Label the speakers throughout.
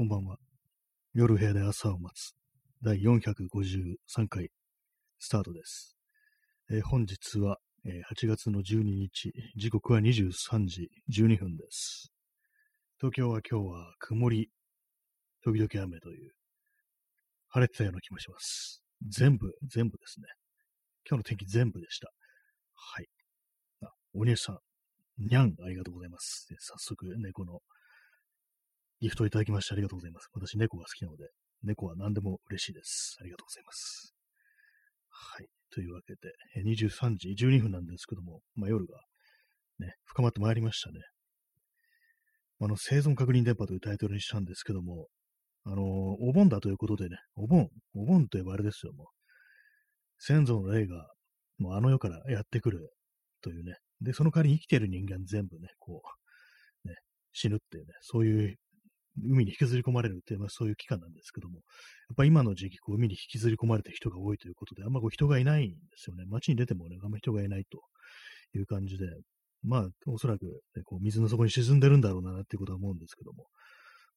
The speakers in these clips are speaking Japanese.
Speaker 1: こんばんは。夜部屋で朝を待つ。第453回スタートです。えー本日は、えー8月の12日、時刻は23時12分です。東京は今日は曇り、時々雨という、晴れてたような気もします。全部、全部ですね。今日の天気全部でした。はい。あ、お姉さん、にゃん、ありがとうございます。早速、猫のギフトをいただきましてありがとうございます。私、猫が好きなので、猫は何でも嬉しいです。ありがとうございます。はい。というわけで、23時12分なんですけども、まあ、夜がね、深まってまいりましたね。あの、生存確認電波というタイトルにしたんですけども、あのお盆だということでね、お盆、お盆といえばあれですよ、もう。先祖の霊が、もうあの世からやってくるというね。で、その代わりに生きてる人間全部ね、こう、ね、死ぬっていうね、そういう海に引きずり込まれるっていう、まあ、そういう期間なんですけども、やっぱ今の時期、こう海に引きずり込まれて人が多いということで、あんまこう人がいないんですよね。街に出てもね、あんま人がいないという感じで、まあ、おそらく、ね、こう水の底に沈んでるんだろうなっていうことは思うんですけども、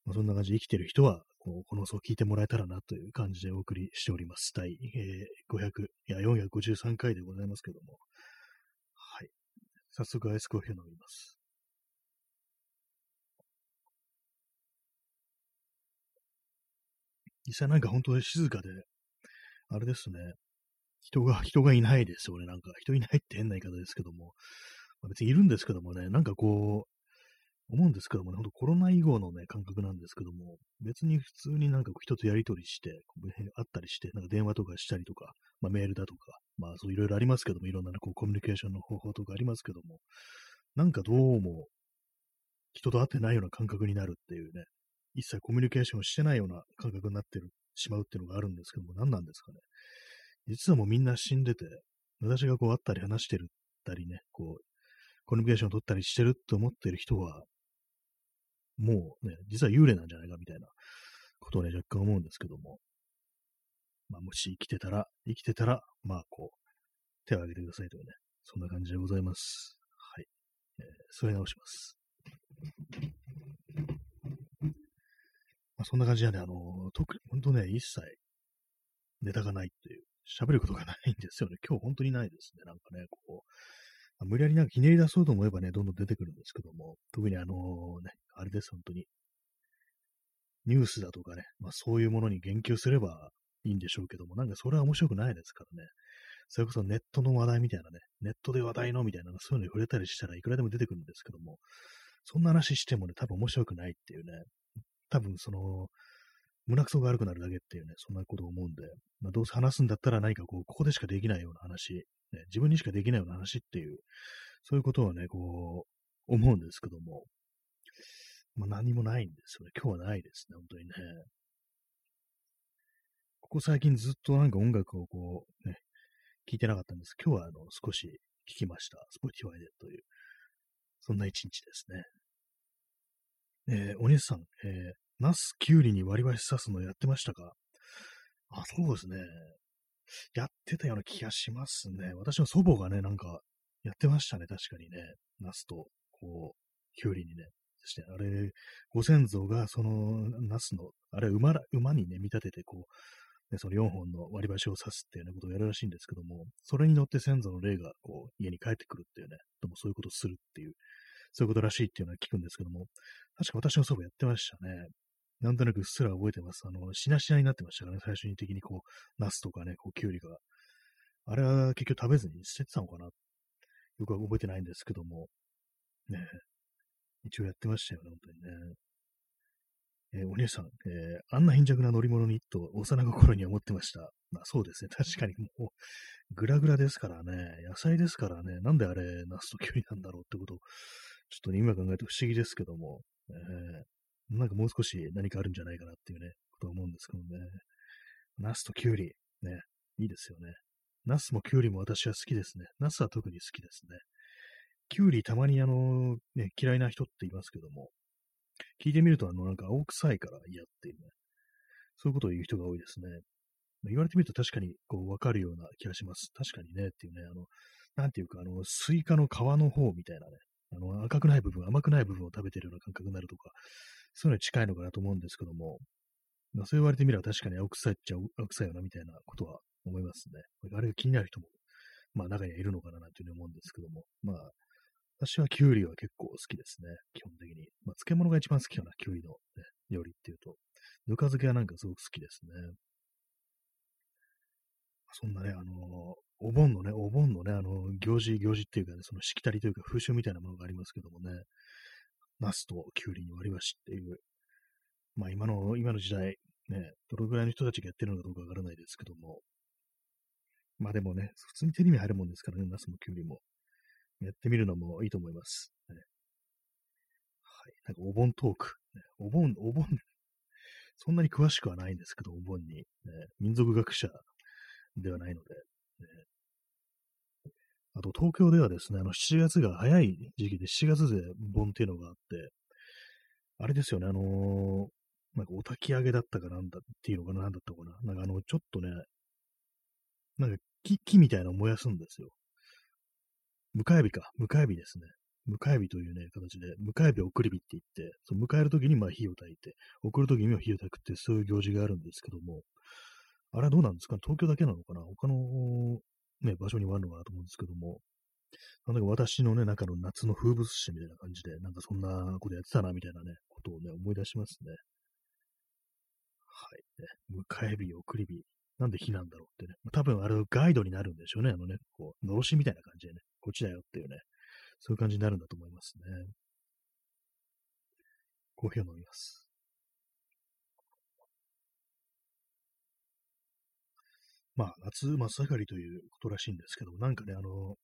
Speaker 1: まあ、そんな感じで生きてる人は、こうこの放送を聞いてもらえたらなという感じでお送りしております。第、えー500、いや、453回でございますけども、はい。早速アイスコーヒーを飲みます。実際なんか本当に静かで、あれですね、人が、人がいないですよね。なんか人いないって変な言い方ですけども、まあ別にいるんですけどもね、なんかこう、思うんですけどもね、ほんとコロナ以後のね、感覚なんですけども、別に普通になんかこう人とやりとりして、こう会ったりして、なんか電話とかしたりとか、まあメールだとか、まあそういろいろありますけども、いろんなね、こうコミュニケーションの方法とかありますけども、なんかどうも人と会ってないような感覚になるっていうね、一切コミュニケーションしてないような感覚になってるしまうっていうのがあるんですけども、何なんですかね。実はもうみんな死んでて、私がこう会ったり話してるったりね、こう、コミュニケーションを取ったりしてるって思ってる人は、もうね、実は幽霊なんじゃないかみたいなことをね、若干思うんですけども、まあ、もし生きてたら、生きてたら、まあ、こう、手を挙げてくださいというね、そんな感じでございます。はい。えー、添え直します。まあ、そんな感じなんで、あの特に、本当ね、一切、ネタがないっていう、喋ることがないんですよね。今日本当にないですね。なんかね、こう、無理やりなんかひねり出そうと思えばね、どんどん出てくるんですけども、特にあのね、あれです、本当に。ニュースだとかね、まあそういうものに言及すればいいんでしょうけども、なんかそれは面白くないですからね。それこそネットの話題みたいなね、ネットで話題のみたいな、そういうのに触れたりしたらいくらでも出てくるんですけども、そんな話してもね、多分面白くないっていうね、多分その、胸くそが悪くなるだけっていうね、そんなことを思うんで、まあ、どうせ話すんだったら何かこう、ここでしかできないような話、ね、自分にしかできないような話っていう、そういうことをね、こう、思うんですけども、まあ、何もないんですよね。今日はないですね、本当にね。ここ最近ずっとなんか音楽をこう、ね、聞いてなかったんです。今日はあの、少し聞きました。Spotify でという、そんな一日ですね。えーお姉さん、えーナス、キュウリに割り箸刺すのやってましたか？あ、そうですね。やってたような気がしますね。私の祖母がね、なんか、やってましたね、確かにね。ナスと、こう、キュウリにね。そして、あれ、ご先祖が、その、ナスの、あれ、馬、馬にね、見立てて、こう、ね、その4本の割り箸を刺すっていうようなことをやるらしいんですけども、それに乗って先祖の霊が、こう、家に帰ってくるっていうね、ともそういうことをするっていう、そういうことらしいっていうのは聞くんですけども、確か私の祖母やってましたね。なんとなくうっすら覚えてます。あの、しなしなになってましたからね、最終的にこう、ナスとかね、こう、キュウリが。あれは結局食べずに捨ててたのかな。よくは覚えてないんですけども、ね一応やってましたよね、本当にね。えーお姉さん、えーあんな貧弱な乗り物にと幼心に思ってました。まあそうですね、確かにもう、グラグラですからね、野菜ですからね、なんであれ、ナスとキュウリなんだろうってことを、ちょっとね、今考えると不思議ですけども、えー。なんかもう少し何かあるんじゃないかなっていうね、ことは思うんですけどね。ナスとキュウリ、ね、いいですよね。ナスもキュウリも私は好きですね。ナスは特に好きですね。キュウリたまにあの、ね、嫌いな人っていますけども、聞いてみるとあの、なんか青臭いから嫌っていうね、そういうことを言う人が多いですね。言われてみると確かにこう分かるような気がします。確かにねっていうね、あの、なんていうかあの、スイカの皮の方みたいなね、あの赤くない部分、甘くない部分を食べてるような感覚になるとか、そういうのに近いのかなと思うんですけども、まあ、そう言われてみれば確かに青臭いっちゃ青臭いよなみたいなことは思いますね。あれが気になる人も、まあ中にはいるのかななんていうふうに思うんですけども、まあ、私はキュウリは結構好きですね。基本的に。まあ、漬物が一番好きかな、キュウリの、ね、料理っていうと。ぬか漬けはなんかすごく好きですね。そんなね、あの、お盆のね、お盆のね、あの、行事、行事っていうかね、そのしきたりというか風習みたいなものがありますけどもね、ナスとキュウリに割り箸っていう、まあ今の、今の時代、ね、どのぐらいの人たちがやってるのかどうかわからないですけども、まあでもね、普通に手に入るもんですからね、ナスもキュウリも。やってみるのもいいと思います。ね、はい。なんかお盆トーク、ね。お盆、お盆、そんなに詳しくはないんですけど、お盆に。ね、民族学者ではないので。ね、あと、東京ではですね、あの、7月が早い時期で、7月で盆っていうのがあって、あれですよね、あのー、なんかお焚き上げだったかなんだっていうのかな、なんだったかな。なんかあの、ちょっとね、なんか木、木みたいなのを燃やすんですよ。迎え火か。迎え火ですね。迎え火というね、形で、迎え火送り火って言って、その迎えるときにまあ火を焚いて、送るときには火を焚くってそういう行事があるんですけども、あれはどうなんですか？東京だけなのかな？他のね、場所にもあるのかなと思うんですけども、なんか私のね、中の夏の風物詩みたいな感じで、なんかそんなことやってたな、みたいなね、ことをね、思い出しますね。はい。ね、迎え火、送り火。なんで火なんだろうってね。多分あれガイドになるんでしょうね。あのね、こう、のろしみたいな感じでね、こっちだよっていうね、そういう感じになるんだと思いますね。コーヒーを飲みます。まあ、夏真っ盛りということらしいんですけど、なんかね、あの、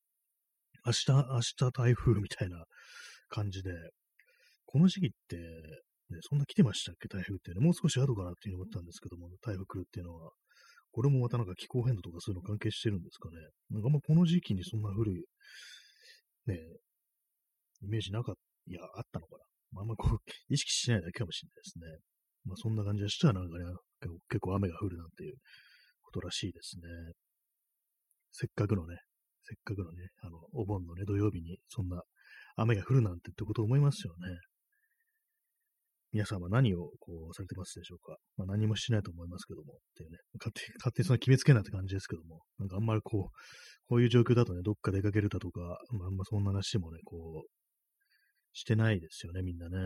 Speaker 1: 明日、明日台風みたいな感じで、この時期って、ね、そんな来てましたっけ、台風ってね。もう少し後かなっていうふうに思ったんですけども、台風来るっていうのは。これもまたなんか気候変動とかそういうの関係してるんですかね。なんかあんまこの時期にそんな降る、ね、イメージなかった、いや、あったのかな。まああんまこう、意識しないだけかもしれないですね。まあそんな感じがしたらなんかね、結構雨が降るなんていうことらしいですね。せっかくのね、せっかくのね、あの、お盆のね、土曜日にそんな雨が降るなんてってことを思いますよね。皆さんは何をこうされてますでしょうか？まあ、何もしないと思いますけども、っていうね、勝手勝手にそんな決めつけないって感じですけども、なんかあんまりこう、こういう状況だとね、どっか出かけるだとか、まあ、あんまそんな話もね、こう、してないですよね、みんなね。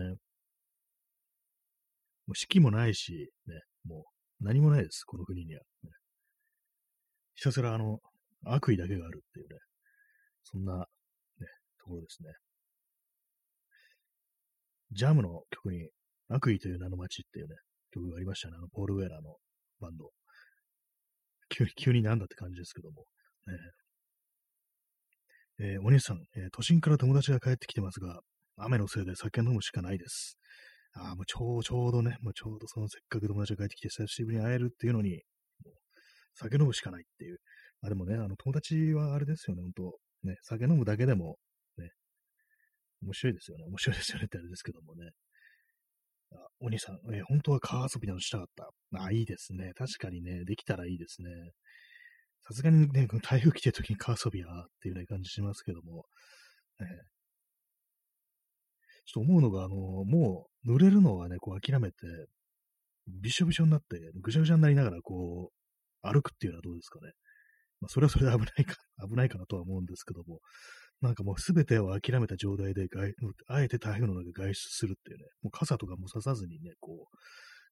Speaker 1: もう四季もないし、ね、もう何もないです、この国には。ね、ひたすらあの、悪意だけがあるっていうね、そんな、ね、ところですね。ジャムの曲に悪意という名の街っていうね、曲がありましたね。あの、ポール・ウェラーのバンド。急に、急になんだって感じですけども。ね、えー、お兄さん、えー、都心から友達が帰ってきてますが、雨のせいで酒飲むしかないです。ああ、もうちょう、ちょうどね、もうちょうどそのせっかく友達が帰ってきて久しぶりに会えるっていうのに、酒飲むしかないっていう。まあでもね、あの友達はあれですよね、本当ね、酒飲むだけでも、ね、面白いですよね、面白いですよねってあれですけどもね。あお兄さん、えー、本当は川遊びなどしたかった。あ、いいですね。確かにね、できたらいいですね。さすがにね、この台風来てる時に川遊びはっていうね、感じしますけども、ね、ちょっと思うのが、あの、もう濡れるのはね、こう諦めて、びしょびしょになって、ぐちゃぐちゃになりながら、こう、歩くっていうのはどうですかね。まあ、それはそれで危ないか、危ないかなとは思うんですけども、なんかもうすべてを諦めた状態で外、あえて台風の中で外出するっていうね、もう傘とかもささずにね、こう、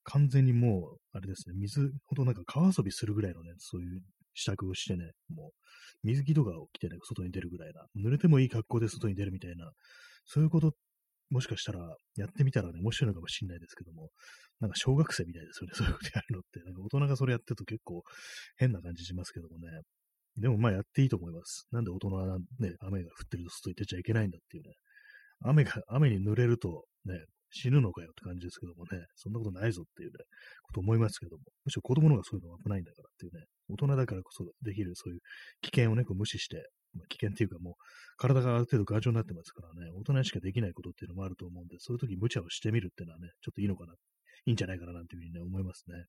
Speaker 1: 完全にもう、あれですね、水、ほんとなんか川遊びするぐらいのね、そういう支度をしてね、もう、水着とかを着てね、外に出るぐらいな、濡れてもいい格好で外に出るみたいな、そういうこともしかしたらやってみたらね、面白いのかもしれないですけども、なんか小学生みたいですよね、そういうことやるのって。なんか大人がそれやってると結構変な感じしますけどもね。でもまあやっていいと思います。なんで大人はね、雨が降ってると外に出ちゃいけないんだっていうね。雨が、雨に濡れるとね、死ぬのかよって感じですけどもね、そんなことないぞっていうね、こと思いますけども、むしろ子供の方がそういうの危ないんだからっていうね、大人だからこそできるそういう危険をね、こう無視して、ま、危険っていうかもう、体がある程度頑丈になってますからね、大人にしかできないことっていうのもあると思うんで、そういう時無茶をしてみるっていうのはね、ちょっといいのかな、いいんじゃないかななんていうふうにね、思いますね。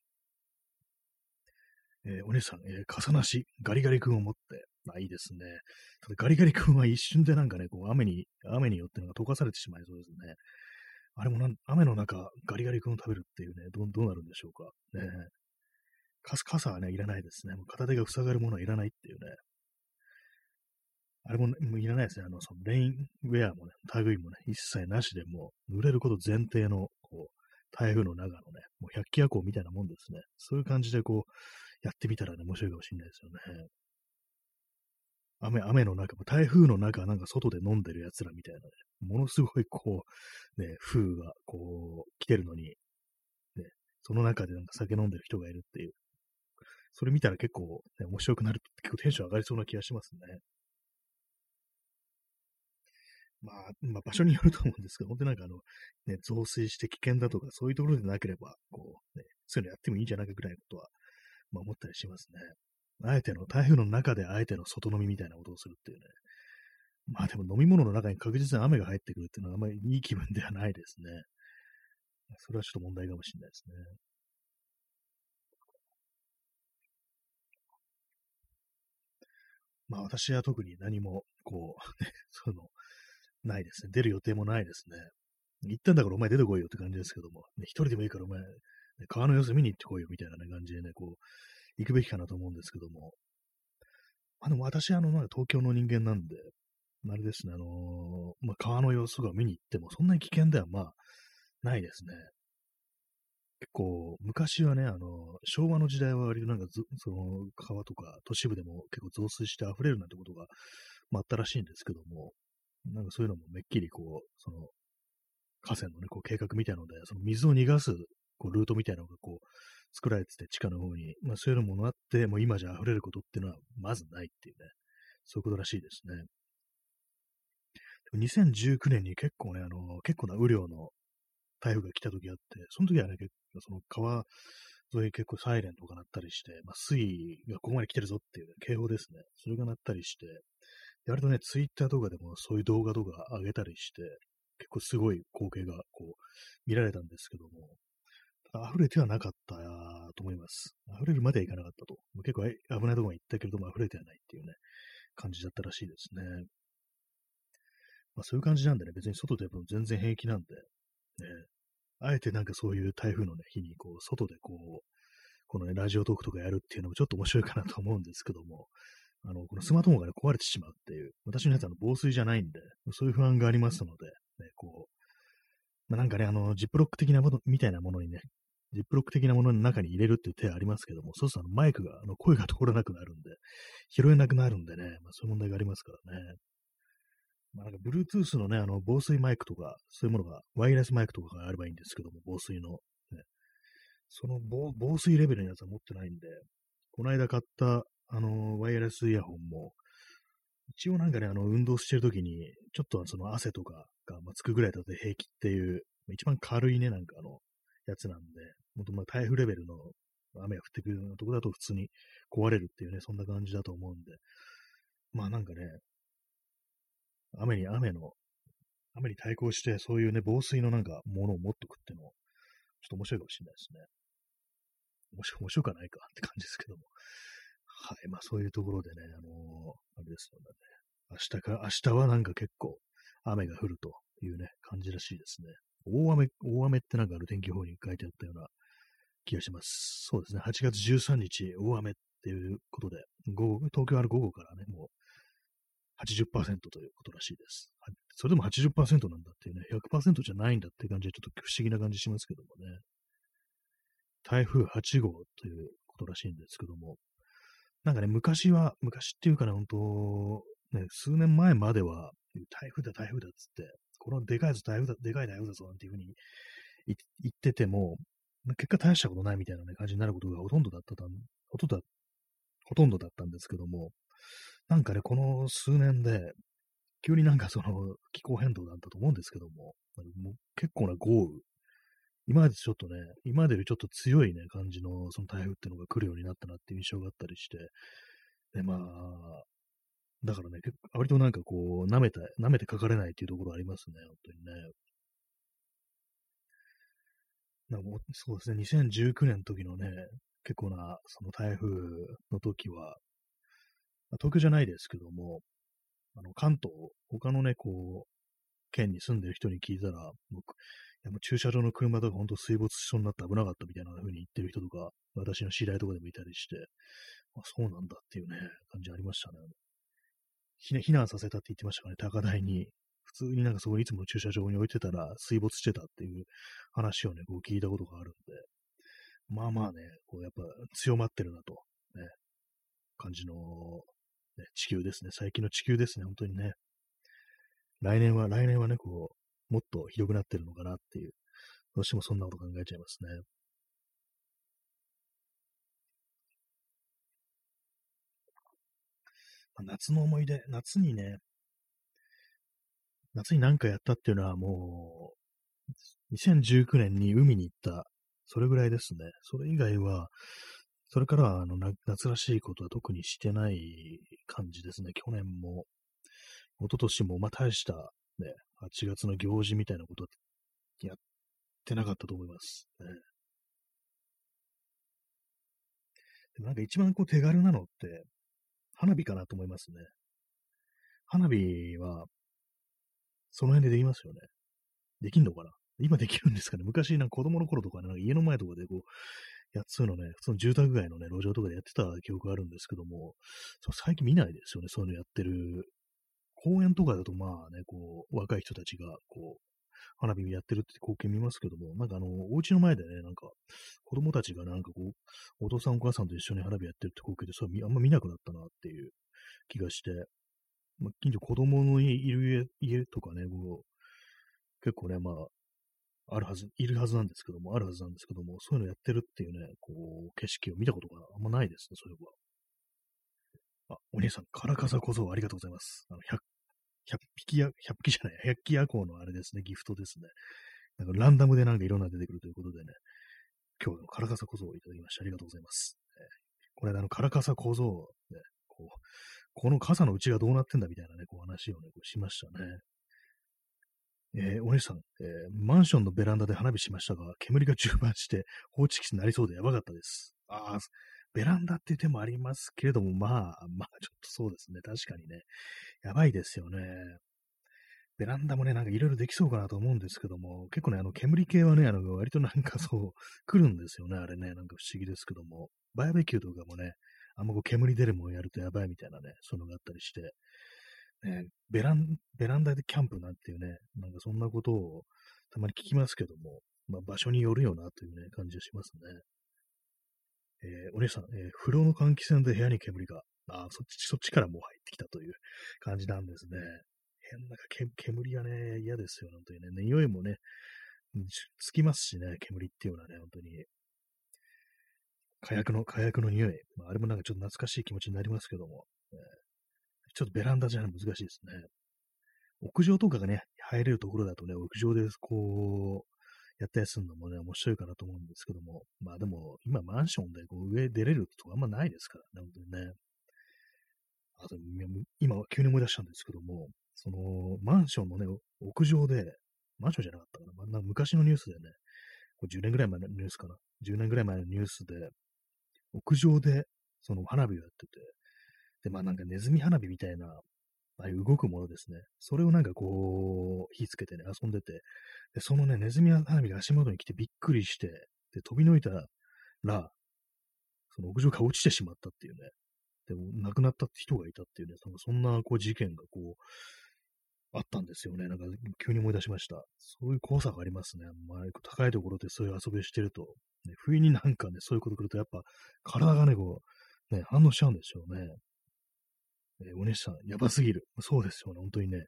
Speaker 1: えー、お姉さん、えー、傘なし、ガリガリ君を持って、まあいいですね。ただガリガリ君は一瞬でなんかね、こう雨に、雨によってなんか溶かされてしまいそうですね。あれもな雨の中、ガリガリ君を食べるっていうね、どどうなるんでしょうか。ね傘はね、いらないですね。もう片手が塞がるものはいらないっていうね。あれも,、ね、もういらないですね。あの、そのレインウェアもね、類もね、一切なしでもう、濡れること前提の、こう、台風の中のね、もう百鬼夜行みたいなもんですね。そういう感じでこう、やってみたらね、面白いかもしれないですよね。雨、雨の中、台風の中、なんか外で飲んでる奴らみたいなね、ものすごいこう、ね、風がこう、来てるのに、ね、その中でなんか酒飲んでる人がいるっていう。それ見たら結構、ね、面白くなる結構テンション上がりそうな気がしますね。まあ、まあ、場所によると思うんですけど、本当になんかあの、ね、増水して危険だとか、そういうところでなければ、こう、ね、そういうのやってもいいんじゃないかぐらいのことは、まあ思ったりしますね。あえての、台風の中であえての外飲みみたいなことをするっていうね。まあでも飲み物の中に確実に雨が入ってくるっていうのはあんまりいい気分ではないですね。それはちょっと問題かもしれないですね。まあ私は特に何も、こう、ね、その、ないですね。出る予定もないですね。行ったんだからお前出てこいよって感じですけども、ね、一人でもいいからお前、ね、川の様子見に行ってこいよみたいな、ね、感じでね、こう、行くべきかなと思うんですけども。まあの、私、あの、まあ、東京の人間なんで、あれですね、あのー、まあ、川の様子が見に行っても、そんなに危険では、まあ、ないですね。結構、昔はね、あの、昭和の時代は割となんかその、川とか都市部でも結構増水して溢れるなんてことが、まあ、あったらしいんですけども、なんかそういうのもめっきりこう、その、河川のね、こう計画みたいので、その水を逃がすこうルートみたいなのがこう、作られてて、地下の方に。まあそういうのもあって、もう今じゃ溢れることっていうのはまずないっていうね、そういうことらしいですね。2019年に結構ね、あの、結構な雨量の台風が来た時あって、その時はね、結構その川沿い結構サイレンとか鳴ったりして、まあ、水位がここまで来てるぞっていう、ね、警報ですね。それが鳴ったりして、割とね、ツイッターとかでもそういう動画とか上げたりして、結構すごい光景がこう見られたんですけども、溢れてはなかったと思います。溢れるまではいかなかったと。結構危ないところに行ったけれども溢れてはないっていうね、感じだったらしいですね。まあそういう感じなんでね、別に外でも全然平気なんで、ね、あえてなんかそういう台風のね、日にこう、外でこう、このね、ラジオトークとかやるっていうのもちょっと面白いかなと思うんですけども、あの、このスマートフォンがね、壊れてしまうっていう、私のやつは防水じゃないんで、そういう不安がありますので、ね、こう、まあ、なんかね、あの、ジップロック的なもの、みたいなものにね、ジップロック的なものの中に入れるっていう手はありますけども、そうするとあのマイクが、あの声が通らなくなるんで、拾えなくなるんでね、まあ、そういう問題がありますからね。まあ、なんか、Bluetooth のね、あの、防水マイクとか、そういうものが、ワイヤレスマイクとかがあればいいんですけども、防水の。ね、その防防水レベルのやつは持ってないんで、この間買った、あの、ワイヤレスイヤホンも、一応なんかね、あの、運動してるときに、ちょっとその汗とかが、ま、つくぐらいだと平気っていう、一番軽いね、なんかあの、やつなんで、本当まあ台風レベルの雨が降ってくるようなとこだと普通に壊れるっていうね、そんな感じだと思うんで、まあなんかね、雨に雨の、雨に対抗して、そういうね、防水のなんかものを持っとくっていうの、ちょっと面白いかもしれないですね。面白面白くはないかって感じですけども。はい。まあそういうところでね、あのー、あれですよね。明日か、明日はなんか結構雨が降るというね、感じらしいですね。大雨、大雨ってなんかある天気予報に書いてあったような気がします。そうですね。8月13日、大雨っていうことで、午後、東京ある午後からね、もう80%ということらしいです。それでも80%なんだっていうね、100%じゃないんだっていう感じでちょっと不思議な感じしますけどもね。台風8号ということらしいんですけども、なんかね、昔は、昔っていうかね、本当ね、数年前までは、台風だ、台風だっつって、このでかいやつ台風だ、でかい台風だぞなんていうふうに言ってても、結果大したことないみたいな、ね、感じになることがほとんどだったほとんど、ほとんどだったんですけども、なんかね、この数年で、急になんかその気候変動だったと思うんですけども、も結構な豪雨、今までちょっとね、今までよりちょっと強いね、感じのその台風っていうのが来るようになったなっていう印象があったりして、で、まあ、だからね、割となんかこう、舐めた、舐めてかかれないっていうところありますね、本当にね。なんかそうですね、2019年の時のね、結構な、その台風の時は、東京じゃないですけども、あの、関東、他のね、こう、県に住んでる人に聞いたら、僕、いやも駐車場の車とか本当水没しそうになって危なかったみたいな風に言ってる人とか、私の知り合いとかでもいたりして、あ、そうなんだっていうね、感じありましたね。避難させたって言ってましたかね、高台に。普通になんかそこいつも駐車場に置いてたら水没してたっていう話をね、こう聞いたことがあるんで、まあまあね、こうやっぱ強まってるなと、ね、感じの、ね、地球ですね。最近の地球ですね、本当にね。来年は、来年はね、こう、もっとひどくなってるのかなっていう、どうしてもそんなこと考えちゃいますね。まあ、夏の思い出、夏にね、夏に何かやったっていうのはもう、2019年に海に行った、それぐらいですね。それ以外は、それからはあの夏らしいことは特にしてない感じですね。去年も、一昨年も、まあ大した、ね、8月の行事みたいなことやってなかったと思います。ね、でもなんか一番こう手軽なのって、花火かなと思いますね。花火は、その辺でできますよね。できんのかな？今できるんですかね昔、なんか子供の頃とかね、なんか家の前とかでこう、やっつうのね、普通の住宅街のね、路上とかでやってた記憶があるんですけども、最近見ないですよね、そういうのやってる。公園とかだとまあね、こう、若い人たちが、こう、花火やってるって光景見ますけども、なんかあの、お家の前でね、なんか、子供たちがなんかこう、お父さんお母さんと一緒に花火やってるって光景で、それあんま見なくなったなっていう気がして、まあ、近所子供のいる家とかね、こう、結構ね、まあ、あるはず、いるはずなんですけども、あるはずなんですけども、そういうのやってるっていうね、こう、景色を見たことがあんまないですね、それは。あ、お兄さん、カラカサ小僧ありがとうございます。あの、百100匹や、100匹じゃない、100機夜行のあれですね、ギフトですね。なんかランダムでなんかいろんな出てくるということでね、今日のカラカサ小僧をいただきましてありがとうございます。えー、これあの、カラカサ小僧、ね、こう、この傘の内がどうなってんだみたいなね、こう話をね、こうしましたね。えー、お姉さん、えー、マンションのベランダで花火しましたが、煙が充満して放置機になりそうでやばかったです。ああ、ベランダっていう手もありますけれども、まあ、まあ、ちょっとそうですね。確かにね。やばいですよね。ベランダもね、なんかいろいろできそうかなと思うんですけども、結構ね、あの、煙系はね、あの、割となんかそう、来るんですよね、あれね、なんか不思議ですけども。バーベキューとかもね、あんまこう煙出るもんやるとやばいみたいなね、そのがあったりして、ね、ベラン、ベランダでキャンプなんていうね、なんかそんなことをたまに聞きますけども、まあ場所によるよなというね、感じがしますね。えー、お姉さん、えー、風呂の換気扇で部屋に煙が、あそっち、そっちからもう入ってきたという感じなんですね。変な煙はね、嫌ですよ、本当にね。匂いもね、つきますしね、煙っていうのはね、本当に。火薬の、火薬の匂い。まあ、あれもなんかちょっと懐かしい気持ちになりますけども、えー、ちょっとベランダじゃ難しいですね。屋上とかがね、入れるところだとね、屋上でこう、やったりするのもね、面白いかなと思うんですけども、まあでも、今マンションでこう上出れるとかあんまないですからね、本当にね。あと、今、急に思い出したんですけども、その、マンションのね、屋上で、マンションじゃなかったかな、まあ、昔のニュースでね、こ10年ぐらい前のニュースかな、10年ぐらい前のニュースで、屋上で、その花火をやってて、で、まあなんかネズミ花火みたいな、ああい動くものですね。それをなんかこう、火つけてね、遊んでて、で、そのね、ネズミ花火が足元に来てびっくりして、で、飛び抜いたら、その屋上から落ちてしまったっていうね。でも、亡くなった人がいたっていうね、そのそんなこう事件がこう、あったんですよね。なんか、急に思い出しました。そういう怖さがありますね。まあ、高いところでそういう遊びをしてると、ね、不意になんかね、そういうこと来ると、やっぱ、体がね、こう、ね、反応しちゃうんでしょうね。えー、お姉さん、やばすぎる。そうですよね、本当にね。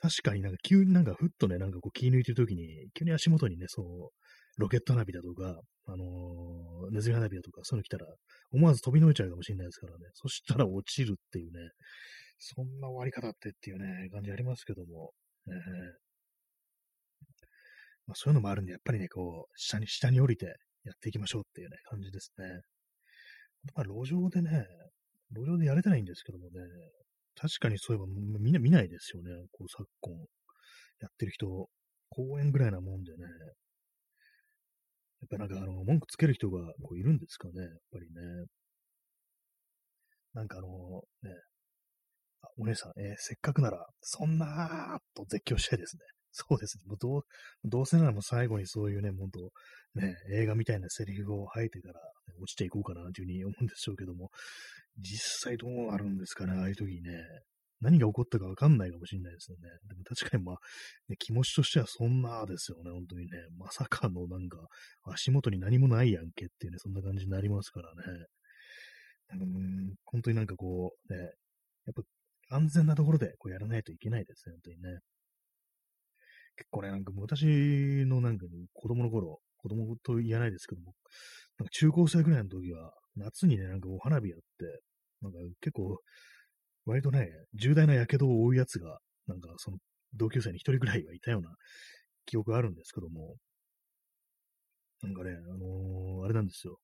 Speaker 1: 確かになんか急になんかふっとね、なんかこう気抜いてるときに、急に足元にね、そう、ロケット花火だとか、あのー、ネズミ花火だとか、そういうの来たら、思わず飛び乗いちゃうかもしれないですからね。そしたら落ちるっていうね、そんな終わり方ってっていうね、感じありますけども、えーまあ、そういうのもあるんで、やっぱりね、こう、下に、下に降りてやっていきましょうっていうね、感じですね。まあ、路上でね、路上でやれてないんですけどもね、確かにそういえばみんな見ないですよね。こう昨今やってる人、公園ぐらいなもんでね。やっぱなんかあの、文句つける人がこういるんですかね。やっぱりね。なんかあの、ね、お姉さん、えー、せっかくなら、そんなーと絶叫したいですね。そうですね。もうどう、どうせならもう最後にそういうね、本当ね、映画みたいなセリフを吐いてから、ね、落ちていこうかなというふうに思うんでしょうけども、実際どうなるんですかね、ああいう時にね。何が起こったかわかんないかもしれないですよね。でも確かにまあ、ね、気持ちとしてはそんなですよね、本当にね。まさかのなんか、足元に何もないやんけっていうね、そんな感じになりますからね。本当になんかこう、ね、やっぱ安全なところでこうやらないといけないですね、本当にね。結構ね、なんか昔のなんか、ね子供の頃、子供と言わないですけども、なんか中高生ぐらいの時は、夏にね、なんかお花火やって、なんか結構、割とね、重大な火傷を負うやつが、なんかその同級生に一人ぐらいはいたような記憶があるんですけども、なんかね、あのー、あれなんですよ。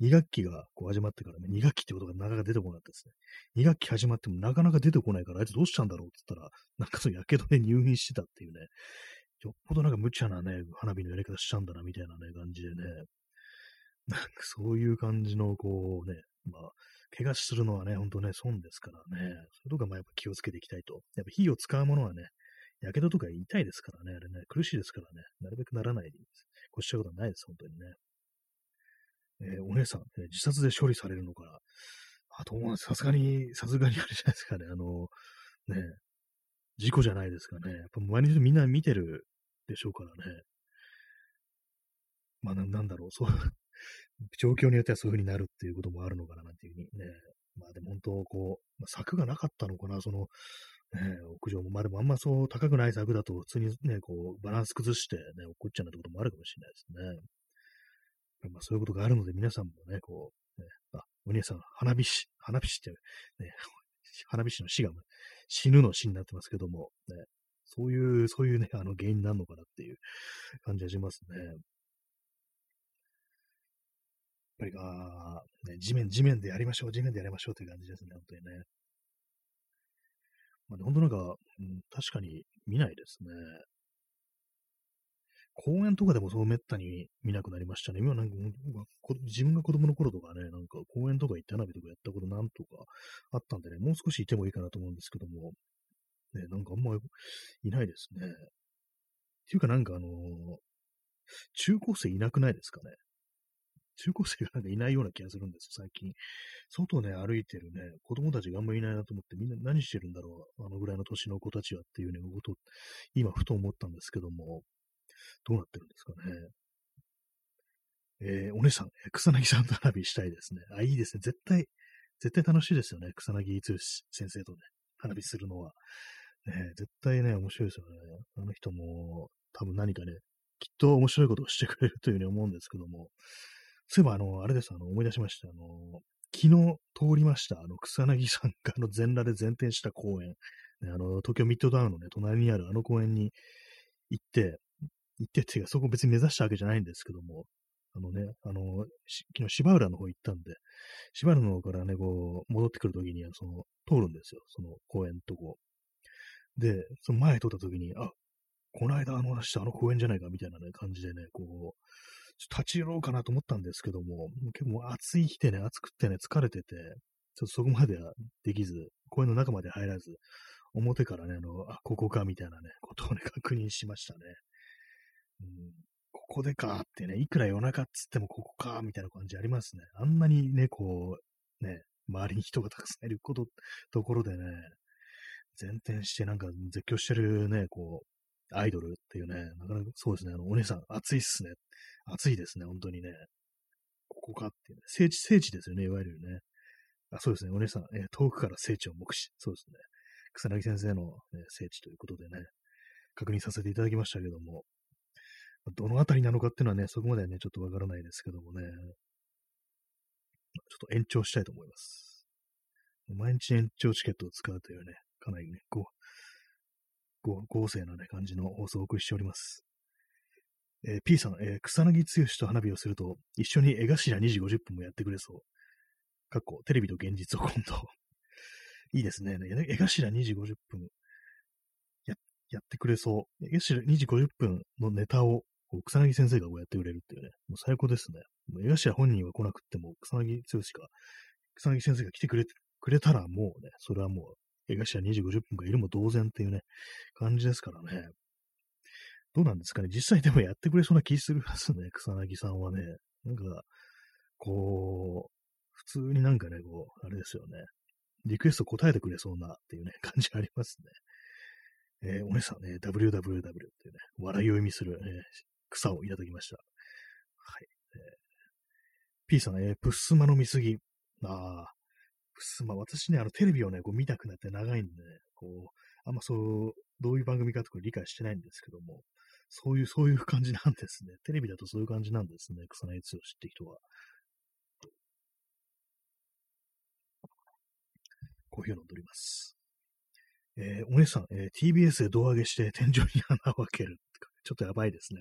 Speaker 1: 2学期がこう始まってからね、2学期ってことがなかなか出てこなかったですね。2学期始まってもなかなか出てこないから、あいつどうしたんだろうって言ったら、なんかそう、やけどで入院してたっていうね、よっぽどなんか無茶なね、花火のやり方したんだな、みたいなね、感じでね、なんかそういう感じの、こうね、まあ、怪我するのはね、ほんとね、損ですからね、そういうとこはまあやっぱ気をつけていきたいと。やっぱ火を使うものはね、やけどとか痛いですからね、あれね、苦しいですからね、なるべくならないでいいです。こうしたことはないです、本当にね。えー、お姉さん、えー、自殺で処理されるのかな。あと、さすがに、さすがにあれじゃないですかね、あの、ね、事故じゃないですかね。やっぱ周りの人みんな見てるでしょうからね。まあな、んだろう、そう、状況によってはそういう風になるっていうこともあるのかななんていうふうにね。まあでも本当、こう、まあ、柵がなかったのかな、その、ね、屋上も。まあでもあんまそう高くない柵だと普通にね、こう、バランス崩してね、落っこっちゃうってこともあるかもしれないですね。まあそういうことがあるので皆さんもね、こう、ね、あ、お兄さん、花火師、花火師って、ね、花火師の死が死ぬの死になってますけども、ね、そういう、そういうね、あの原因になるのかなっていう感じがしますね。やっぱり、あね、地面、地面でやりましょう、地面でやりましょうという感じですね、本当にね。まあ、本当なんか、うん、確かに見ないですね。公園とかでもそうめったに見なくなりましたね。今なんか、自分が子供の頃とかね、なんか公園とか行って花火とかやったことなんとかあったんでね、もう少しいてもいいかなと思うんですけども、ね、なんかあんまいないですね。っていうかなんかあのー、中高生いなくないですかね。中高生がなんかいないような気がするんですよ、最近。外ね、歩いてるね、子供たちがあんまりいないなと思って、みんな何してるんだろう、あのぐらいの年の子たちはっていうね、こと今ふと思ったんですけども、どうなってるんですかね。えー、お姉さん、草薙さんと花火したいですね。あ、いいですね。絶対、絶対楽しいですよね。草薙剛先生とね、花火するのは。ね、絶対ね、面白いですよね。あの人も、多分何かね、きっと面白いことをしてくれるというふうに思うんですけども、そういえば、あの、あれです、あの、思い出しました。あの、昨日通りました、あの、草薙さんが、あの、全裸で前転した公園、ね、あの、東京ミッドタウンのね、隣にあるあの公園に行って、行ってっていうか、そこ別に目指したわけじゃないんですけども、あのね、あの、昨日芝浦の方行ったんで、芝浦の方からね、こう、戻ってくるときには、その、通るんですよ。その公園とこ。で、その前通ったときに、あ、この間あの話したあの公園じゃないかみたいなね、感じでね、こう、立ち寄ろうかなと思ったんですけども、結構暑い日でね、暑くってね、疲れてて、ちょっとそこまではできず、公園の中まで入らず、表からね、あの、あ、ここかみたいなね、ことをね、確認しましたね。うん、ここでかってね、いくら夜中っつってもここかみたいな感じありますね。あんなにね、こう、ね、周りに人がたくさんいること、ところでね、前転してなんか絶叫してるね、こう、アイドルっていうね、なかなかそうですね、あの、お姉さん、暑いっすね。暑いですね、本当にね。ここかっていうね、聖地、聖地ですよね、いわゆるね。あそうですね、お姉さん、え、遠くから聖地を目視。そうですね。草薙先生の、ね、聖地ということでね、確認させていただきましたけども、どのあたりなのかっていうのはね、そこまではね、ちょっとわからないですけどもね、ちょっと延長したいと思います。毎日延長チケットを使うというね、かなりね、こう、こう豪勢なね、感じの放送をお送りしております。えー、P さん、えー、草薙剛と花火をすると、一緒に絵頭2時50分もやってくれそう。かっこ、テレビと現実を今度。いいですね。絵頭2時50分や、やってくれそう。絵頭2時50分のネタを草薙先生がこうやってくれるっていうね。もう最高ですね。もう絵頭本人は来なくても、草薙剛が草薙先生が来てくれくれたらもうね、それはもう、江頭2時50分がいるも同然っていうね、感じですからね。どうなんですかね。実際でもやってくれそうな気するますね、草薙さんはね。なんか、こう、普通になんかね、こう、あれですよね。リクエスト答えてくれそうなっていうね、感じありますね。えー、お姉さんね、www っていうね、笑いを意味する、えー、草をいただきました。はい。えー、P さん、え、プッスマの見過ぎ。ああ、プッスマ、私ね、あの、テレビをね、こう見たくなって長いんでね、こう、あんまそう、どういう番組かとか理解してないんですけども、そういう、そういう感じなんですね。テレビだとそういう感じなんですね。草薙剛って人は。コーヒーを飲んでおります。えー、お姉さん、えー、TBS で胴上げして天井に穴を開ける。ちょっとやばいですね。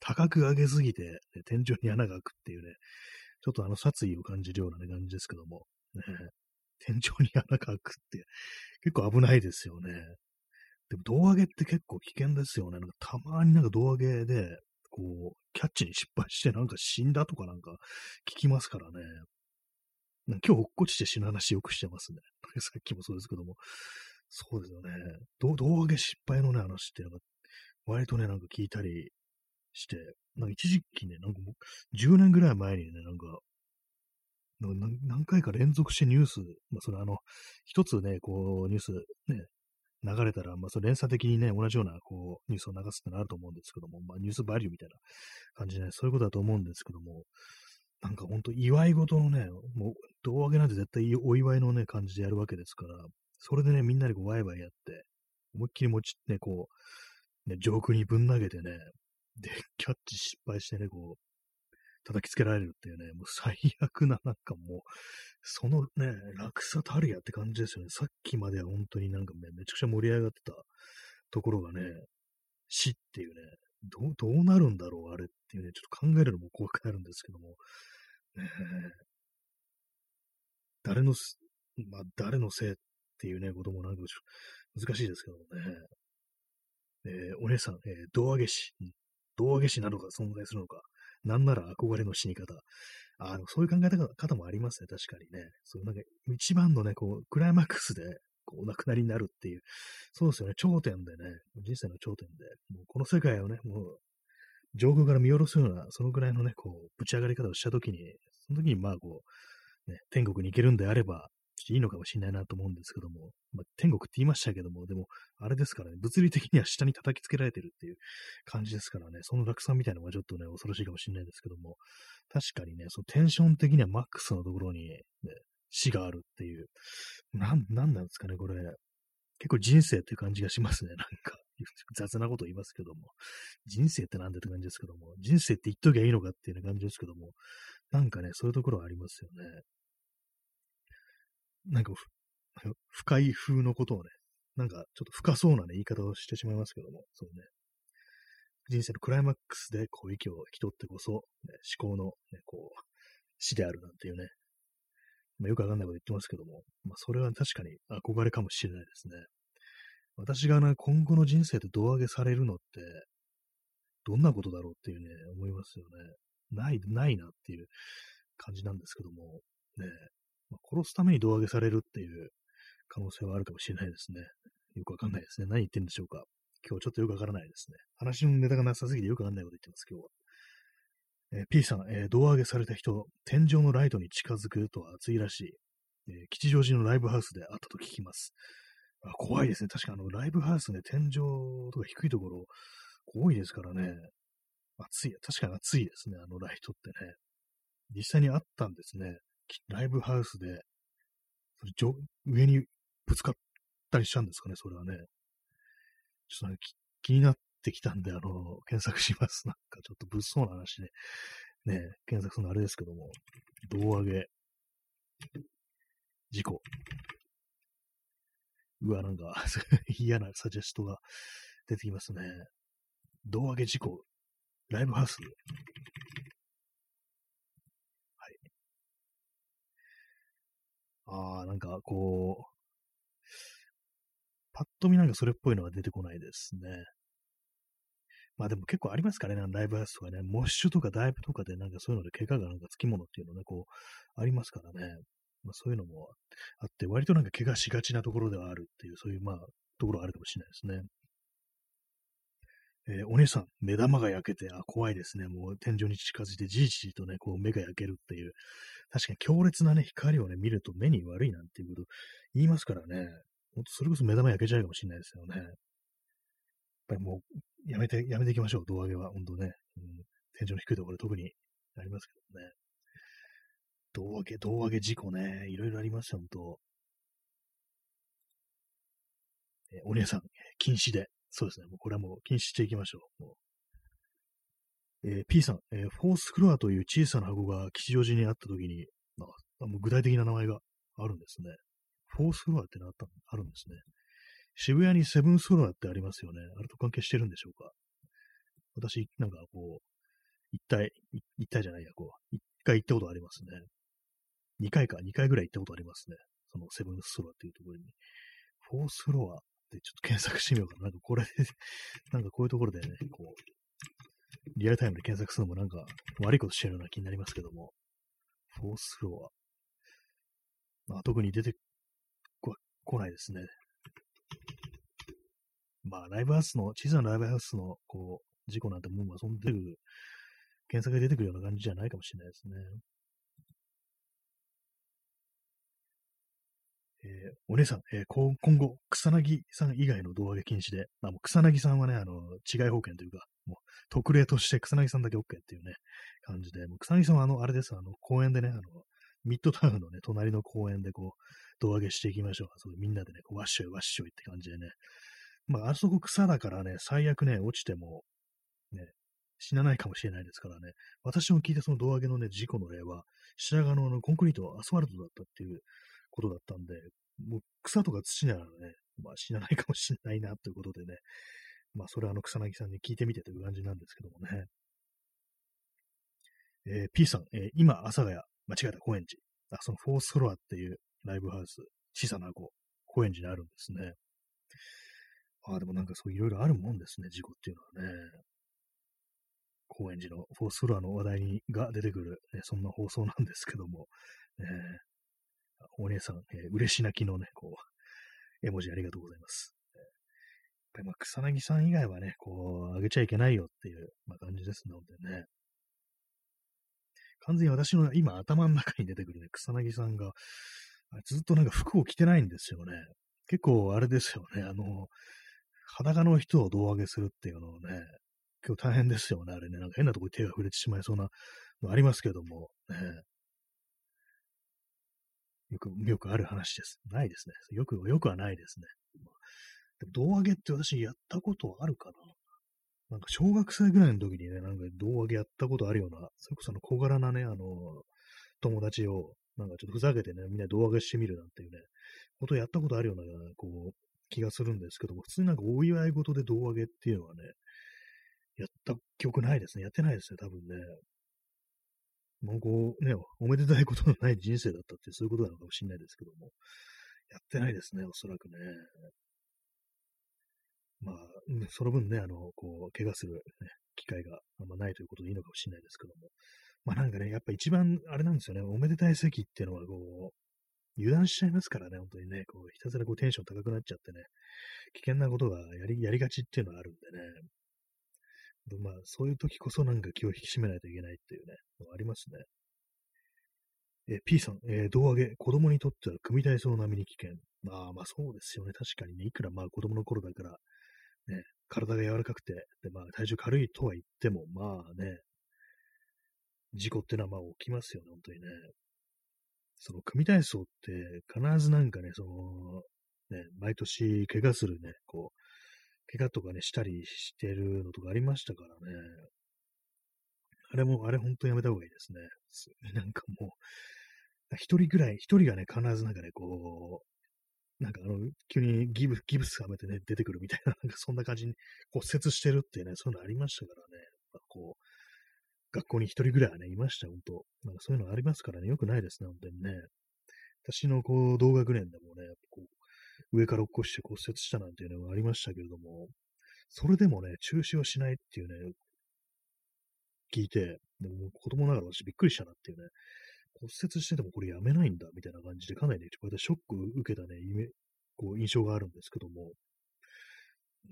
Speaker 1: 高く上げすぎて、ね、天井に穴が開くっていうね、ちょっとあの殺意を感じるような、ね、感じですけども、ね、天井に穴が開くって結構危ないですよね。でも胴上げって結構危険ですよね。なんかたまになんか胴上げで、こう、キャッチに失敗してなんか死んだとかなんか聞きますからね。今日落っこちて死ぬ話よくしてますね。さっきもそうですけども。そうですよね。胴上げ失敗のね、話ってなんか、割とね、なんか聞いたりして、なんか一時期ね、なんかもう、10年ぐらい前にね、なんか、何回か連続してニュース、まあ、それあの、一つね、こう、ニュースね、流れたら、まあ、それ連鎖的にね、同じような、こう、ニュースを流すってのあると思うんですけども、まあ、ニュースバリューみたいな感じで、ね、そういうことだと思うんですけども、なんかほんと祝い事のね、もう、胴上げなんて絶対お祝いのね、感じでやるわけですから、それでね、みんなでこうワイワイやって、思いっきり持ち、ね、こう、ね、上空にぶん投げてね、で、キャッチ失敗してね、こう、叩きつけられるっていうね、もう最悪な、なんかもう、そのね、落差たるやって感じですよね。さっきまでは本当になんかね、めちゃくちゃ盛り上がってたところがね、死っていうね、どう、どうなるんだろう、あれっていうね、ちょっと考えるのも怖くなるんですけども、ね、誰の、まあ、誰のせいっていうね、こともなんか難しいですけどもね。えー、お姉さん、えー、胴上げ師、胴上げ師などが存在するのか、なんなら憧れの死に方。あの、そういう考え方もありますね、確かにね。そう、なんか、一番のね、こう、クライマックスで、こう、お亡くなりになるっていう、そうですよね、頂点でね、人生の頂点で、もうこの世界をね、もう、上空から見下ろすような、そのぐらいのね、こう、ぶち上がり方をしたときに、その時に、まあ、こう、ね、天国に行けるんであれば、いいのかもしれないなと思うんですけども、まあ、天国って言いましたけども、でも、あれですからね、物理的には下に叩きつけられてるっていう感じですからね、その落差みたいなのがちょっとね、恐ろしいかもしれないですけども、確かにね、そのテンション的にはマックスのところに、ね、死があるっていう、なん、なんなんですかね、これ。結構人生っていう感じがしますね、なんか。雑なこと言いますけども。人生ってなんでって感じですけども。人生って言っときゃいいのかっていう感じですけども。なんかね、そういうところはありますよね。なんか、深い風のことをね、なんかちょっと深そうなね、言い方をしてしまいますけども、そうね。人生のクライマックスでこう息を引き取ってこそ、ね、思考の、ね、こう、死であるなんていうね、まあ、よくわかんないこと言ってますけども、まあ、それは確かに憧れかもしれないですね。私がね、今後の人生で胴上げされるのって、どんなことだろうっていうね、思いますよね。ない、ないなっていう感じなんですけども、ね、まあ、殺すために胴上げされるっていう可能性はあるかもしれないですね。よくわかんないですね。何言ってんでしょうか。今日ちょっとよくわからないですね。話のネタがなさすぎてよくわかんないこと言ってます、今日は。えー、P さん、えー、胴上げされた人、天井のライトに近づくと熱いらしい。えー、吉祥寺のライブハウスであったと聞きます。あ怖いですね。確かあの、ライブハウスね、天井とか低いところ、多いですからね。暑い、確かに暑いですね、あのライトってね。実際にあったんですね。ライブハウスで、それ上にぶつかったりしたんですかね、それはね。ちょっと、ね、気になってきたんで、あの、検索します。なんかちょっと物騒な話ね。ね、検索するのあれですけども、胴上げ、事故。うわ、なんか 嫌なサジェストが出てきますね。胴上げ事故、ライブハウス？はい。ああ、なんかこう、パッと見なんかそれっぽいのが出てこないですね。まあでも結構ありますからね、ライブハウスとかね、モッシュとかダイブとかでなんかそういうので怪我がなんかつきものっていうのね、こう、ありますからね。まあ、そういうのもあって、割となんか怪我しがちなところではあるっていう、そういうまあ、ところあるかもしれないですね。えー、お姉さん、目玉が焼けて、あ、怖いですね。もう天井に近づいてじりじりとね、こう目が焼けるっていう。確かに強烈なね、光をね、見ると目に悪いなんていうこと言いますからね。ほんとそれこそ目玉焼けちゃうかもしれないですよね。やっぱりもう、やめて、やめていきましょう、胴上げは。ほんとね。うん、天井の低いところ特にありますけどね。胴上げ、胴上げ事故ね。いろいろありました、ほんと。えお姉さん、禁止で。そうですね。もうこれはもう禁止していきましょう。もうえー、P さん、えー、フォースフロアという小さな箱が吉祥寺にあったときに、あもう具体的な名前があるんですね。フォースフロアってのあったあるんですね。渋谷にセブンスフロアってありますよね。あれと関係してるんでしょうか。私、なんかこう、一体、一体じゃないや、こう、一回行ったことありますね。二回か、二回ぐらい行ったことありますね。そのセブンスフロアっていうところに。フォースフロアってちょっと検索してみようかな。なんかこれ なんかこういうところでね、こう、リアルタイムで検索するのもなんか悪いことしてるような気になりますけども、フォースフロア。まあ、特に出てこ来ないですね。まあ、ライブハウスの、小さなライブハウスの、こう、事故なんてもう、まあ、そんな出てくる、検索で出てくるような感じじゃないかもしれないですね。えー、お姉さん、えー、今後、草薙さん以外の胴上げ禁止で、まあ、もう草薙さんはね、あの、違い保険というか、もう、特例として草薙さんだけ OK っていうね、感じで、もう草薙さんはあの、あれです、あの、公園でね、あの、ミッドタウンのね、隣の公園でこう、胴上げしていきましょう。そうみんなでね、こうわっしょいわっしょいって感じでね。まあ、あそこ草だからね、最悪ね、落ちても、ね、死なないかもしれないですからね。私も聞いたその胴上げのね、事故の例は、白髪のコンクリート、アスファルトだったっていうことだったんで、もう草とか土ならね、まあ死なないかもしれないなということでね、まあそれはあの草薙さんに聞いてみてという感じなんですけどもね。えー、P さん、えー、今、阿佐ヶ谷、間違えた、高円寺。あ、そのフォースフロアっていうライブハウス、小さな子、高円寺にあるんですね。ああ、でもなんかそういろいろあるもんですね、事故っていうのはね。高円寺のフォースフロアの話題にが出てくる、ね、そんな放送なんですけども、ね、お姉さん、えー、嬉し泣きのね、こう、絵文字ありがとうございます。やっぱりまあ草薙さん以外はね、こう、あげちゃいけないよっていう、まあ、感じですのでね。完全に私の今頭の中に出てくるね、草薙さんが、ずっとなんか服を着てないんですよね。結構あれですよね、あの、裸の人を胴上げするっていうのをね、今日大変ですよね、あれね。なんか変なとこに手が触れてしまいそうなのありますけども、ね。よく、よくある話です。ないですね。よく、よくはないですね。でも胴上げって私やったことあるかななんか小学生ぐらいの時にね、なんか胴上げやったことあるような、それこその小柄なね、あの、友達を、なんかちょっとふざけてね、みんな胴上げしてみるなんていうね、ことをやったことあるような、こう、気がするんですけども、普通になんかお祝い事で胴上げっていうのはね、やった記憶ないですね。やってないですね、多分ね。もうこう、ね、おめでたいことのない人生だったってそういうことなのかもしれないですけども、やってないですね、おそらくね。まあ、その分ね、あの、こう、怪我する、ね、機会があんまないということでいいのかもしれないですけども。まあなんかね、やっぱ一番、あれなんですよね、おめでたい席っていうのは、こう、油断しちゃいますからね、本当にね、こう、ひたすらこうテンション高くなっちゃってね、危険なことがやり、やりがちっていうのはあるんでね。まあ、そういう時こそなんか気を引き締めないといけないっていうね、ありますね。え P さん、えー、胴上げ、子供にとっては組体操並みに危険。まあまあそうですよね。確かにね、いくらまあ子供の頃だから、ね、体が柔らかくて、で、まあ体重軽いとは言っても、まあね、事故ってのはまあ起きますよね、本当にね。その組体操って必ずなんかね、その、ね、毎年怪我するね、こう、怪我とかね、したりしてるのとかありましたからね。あれも、あれ本当やめた方がいいですね。なんかもう、一人ぐらい、一人がね、必ずなんかね、こう、なんかあの、急にギブギブスはめてね、出てくるみたいな、なんかそんな感じに骨折してるってね、そういうのありましたからね。こう、学校に一人ぐらいはね、いました、本当なんかそういうのありますからね、よくないですね、本当にね。私のこう、同学年でもね、こう上から落っこして骨折したなんていうのがありましたけれども、それでもね、中止をしないっていうね、聞いて、でも子供ながら私びっくりしたなっていうね、骨折しててもこれやめないんだ、みたいな感じで、かなりね、こうやってショックを受けたね、こう印象があるんですけども、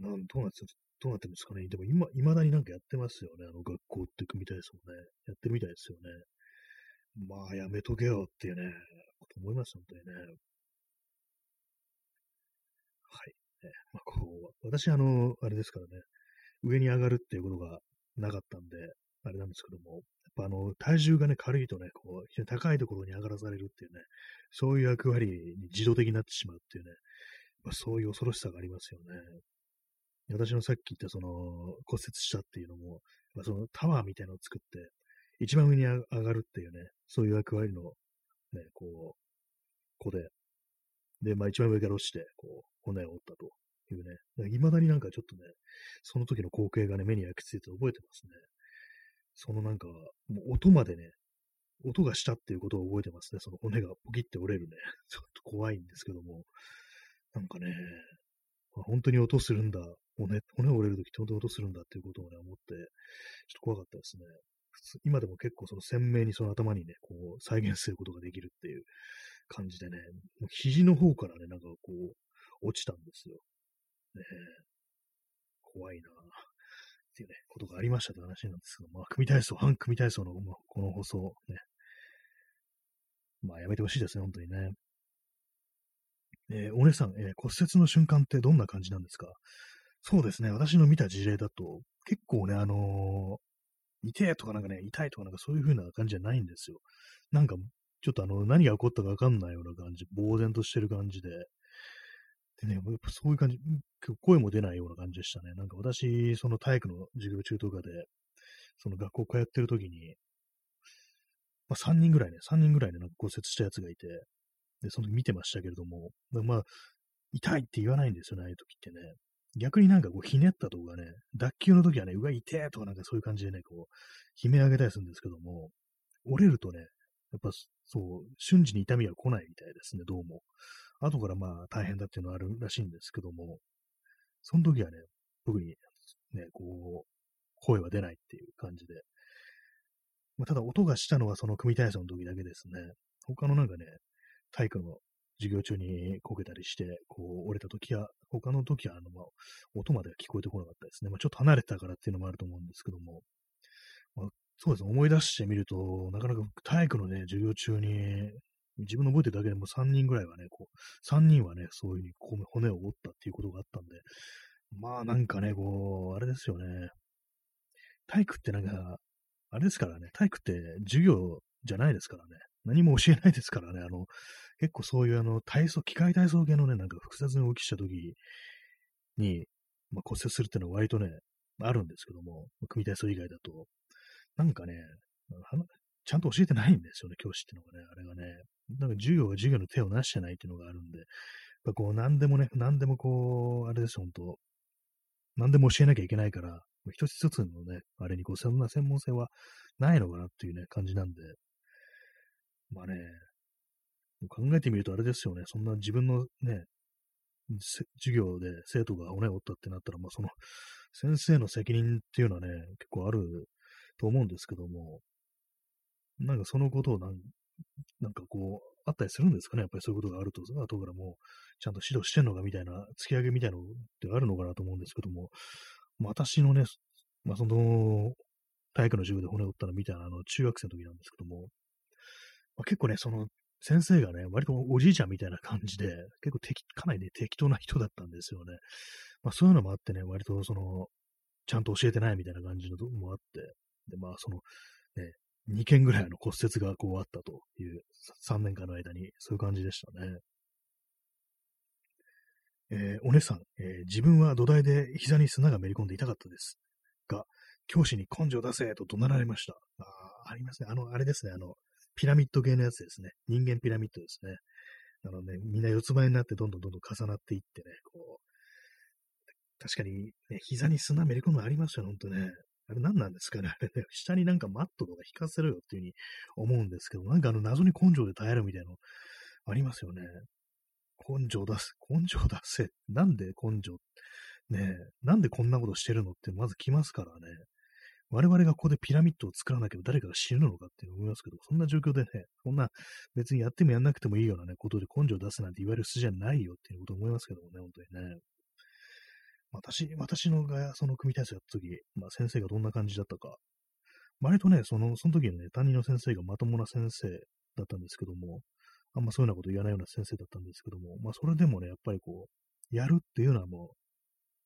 Speaker 1: なんどうなってどうなってるんですかね。でも今、未だになんかやってますよね。あの学校って組みたいですもんね。やってるみたいですよね。まあ、やめとけよっていうね、こと思います、本当にね。はい。ね、まあ、こう、私、あの、あれですからね、上に上がるっていうことがなかったんで、あれなんですけども、やっぱあの、体重がね、軽いとね、こう、非常に高いところに上がらされるっていうね、そういう役割に自動的になってしまうっていうね、まあ、そういう恐ろしさがありますよね。私のさっき言ったその骨折したっていうのも、まあ、そのタワーみたいなのを作って、一番上に上がるっていうね、そういう役割の、ね、こう、子で、で、まあ一番上から落ちて、こう、骨を折ったというね、未だになんかちょっとね、その時の光景がね、目に焼き付いて覚えてますね。そのなんか、もう音までね、音がしたっていうことを覚えてますね。その骨がポキって折れるね。ちょっと怖いんですけども。なんかね、まあ本当に音するんだ。骨、骨折れるときって本当に音するんだっていうことをね、思って、ちょっと怖かったですね。今でも結構その鮮明にその頭にね、こう、再現することができるっていう感じでね、肘の方からね、なんかこう、落ちたんですよ。ね怖いなっていうね、ことがありましたって話なんですけど、まあ、組体操、反組体操の、まあ、この放送ね、まあ、やめてほしいですね、本当にね。えー、お姉さん、えー、骨折の瞬間ってどんな感じなんですか？そうですね、私の見た事例だと、結構ね、あのー、痛いとかなんかね、痛いとかなんかそういう風な感じじゃないんですよ。なんか、ちょっとあの、何が起こったかわかんないような感じ、呆然としてる感じで、でね、やっぱそういう感じ、声も出ないような感じでしたね。なんか私、その体育の授業中とかで、その学校通ってる時に、まあ3人ぐらいね、3人ぐらいね、なんか骨折したやつがいて、で、その時見てましたけれども、まあ、痛いって言わないんですよね、ああいう時ってね。逆になんかこうひねったとかね、脱臼の時はね、うわ、痛えとかなんかそういう感じでね、こう、悲鳴上げたりするんですけども、折れるとね、やっぱそう、瞬時に痛みは来ないみたいですね、どうも。後からまあ大変だっていうのはあるらしいんですけども、その時はね、特にね、こう、声は出ないっていう感じで。まあ、ただ音がしたのはその組体操の時だけですね。他のなんかね、体育の授業中にこけたりして、こう折れた時は、他の時はあの、まあ、音までは聞こえてこなかったですね。まあ、ちょっと離れてたからっていうのもあると思うんですけども、まあ、そうですね、思い出してみると、なかなか体育のね、授業中に自分の覚えてるだけでも3人ぐらいはね、こう、3人はね、そういうふうに骨を折ったっていうことがあったんで、まあなんかね、こう、あれですよね。体育ってなんか、あれですからね、体育って授業じゃないですからね。何も教えないですからね。あの、結構そういうあの、体操、機械体操系のね、なんか複雑に起きした時に、まあ、骨折するっていうのは割とね、あるんですけども、組体操以外だと、なんかね、ちゃんと教えてないんですよね、教師っていうのがね、あれがね。なんか授業が授業の手をなしてないっていうのがあるんで、やっぱこう、何でもね、何でもこう、あれですよ、本当何でも教えなきゃいけないから、一つ一つのね、あれにこう、そんな専門性はないのかなっていうね、感じなんで、まあね、考えてみるとあれですよね、そんな自分のね、授業で生徒が骨を折ったってなったら、まあその先生の責任っていうのはね、結構あると思うんですけども、なんかそのことをなんなんかこう、あったりするんですかね？やっぱりそういうことがあると、後からもう、ちゃんと指導してんのかみたいな、突き上げみたいなのってあるのかなと思うんですけども、私のね、まあ、その、体育の授業で骨折ったのみたいな、あの、中学生の時なんですけども、まあ、結構ね、その、先生がね、割とおじいちゃんみたいな感じで、結構適、かなりね、適当な人だったんですよね。まあ、そういうのもあってね、割とその、ちゃんと教えてないみたいな感じのもあって、で、まあ、その、ね、2件ぐらいの骨折がこうあったという3年間の間に、そういう感じでしたね。えー、お姉さん、えー、自分は土台で膝に砂がめり込んで痛かったです。が、教師に根性出せと怒鳴られました。ああありますね。あの、あれですね。あの、ピラミッド系のやつですね。人間ピラミッドですね。あのね、みんな四つ前になってどんどんどんどん重なっていってね、こう、確かに、ね、膝に砂めり込むのありますよ、ほんとね。あれ何なんですかねあれね、下になんかマットとか引かせろよっていうふうに思うんですけど、なんかあの謎に根性で耐えるみたいなのありますよね。根性出す、根性出せ。なんで根性、ね、なんでこんなことしてるのってまず来ますからね。我々がここでピラミッドを作らなければ誰かが死ぬのかって思いますけど、そんな状況でね、そんな別にやってもやんなくてもいいようなね、ことで根性出すなんて言われる筋じゃないよっていうこと思いますけどもね、本当にね。私、私のがその組体操やった時、まあ先生がどんな感じだったか、割とね、その、その時のね、担任の先生がまともな先生だったんですけども、あんまそういうようなこと言わないような先生だったんですけども、まあそれでもね、やっぱりこう、やるっていうのはもう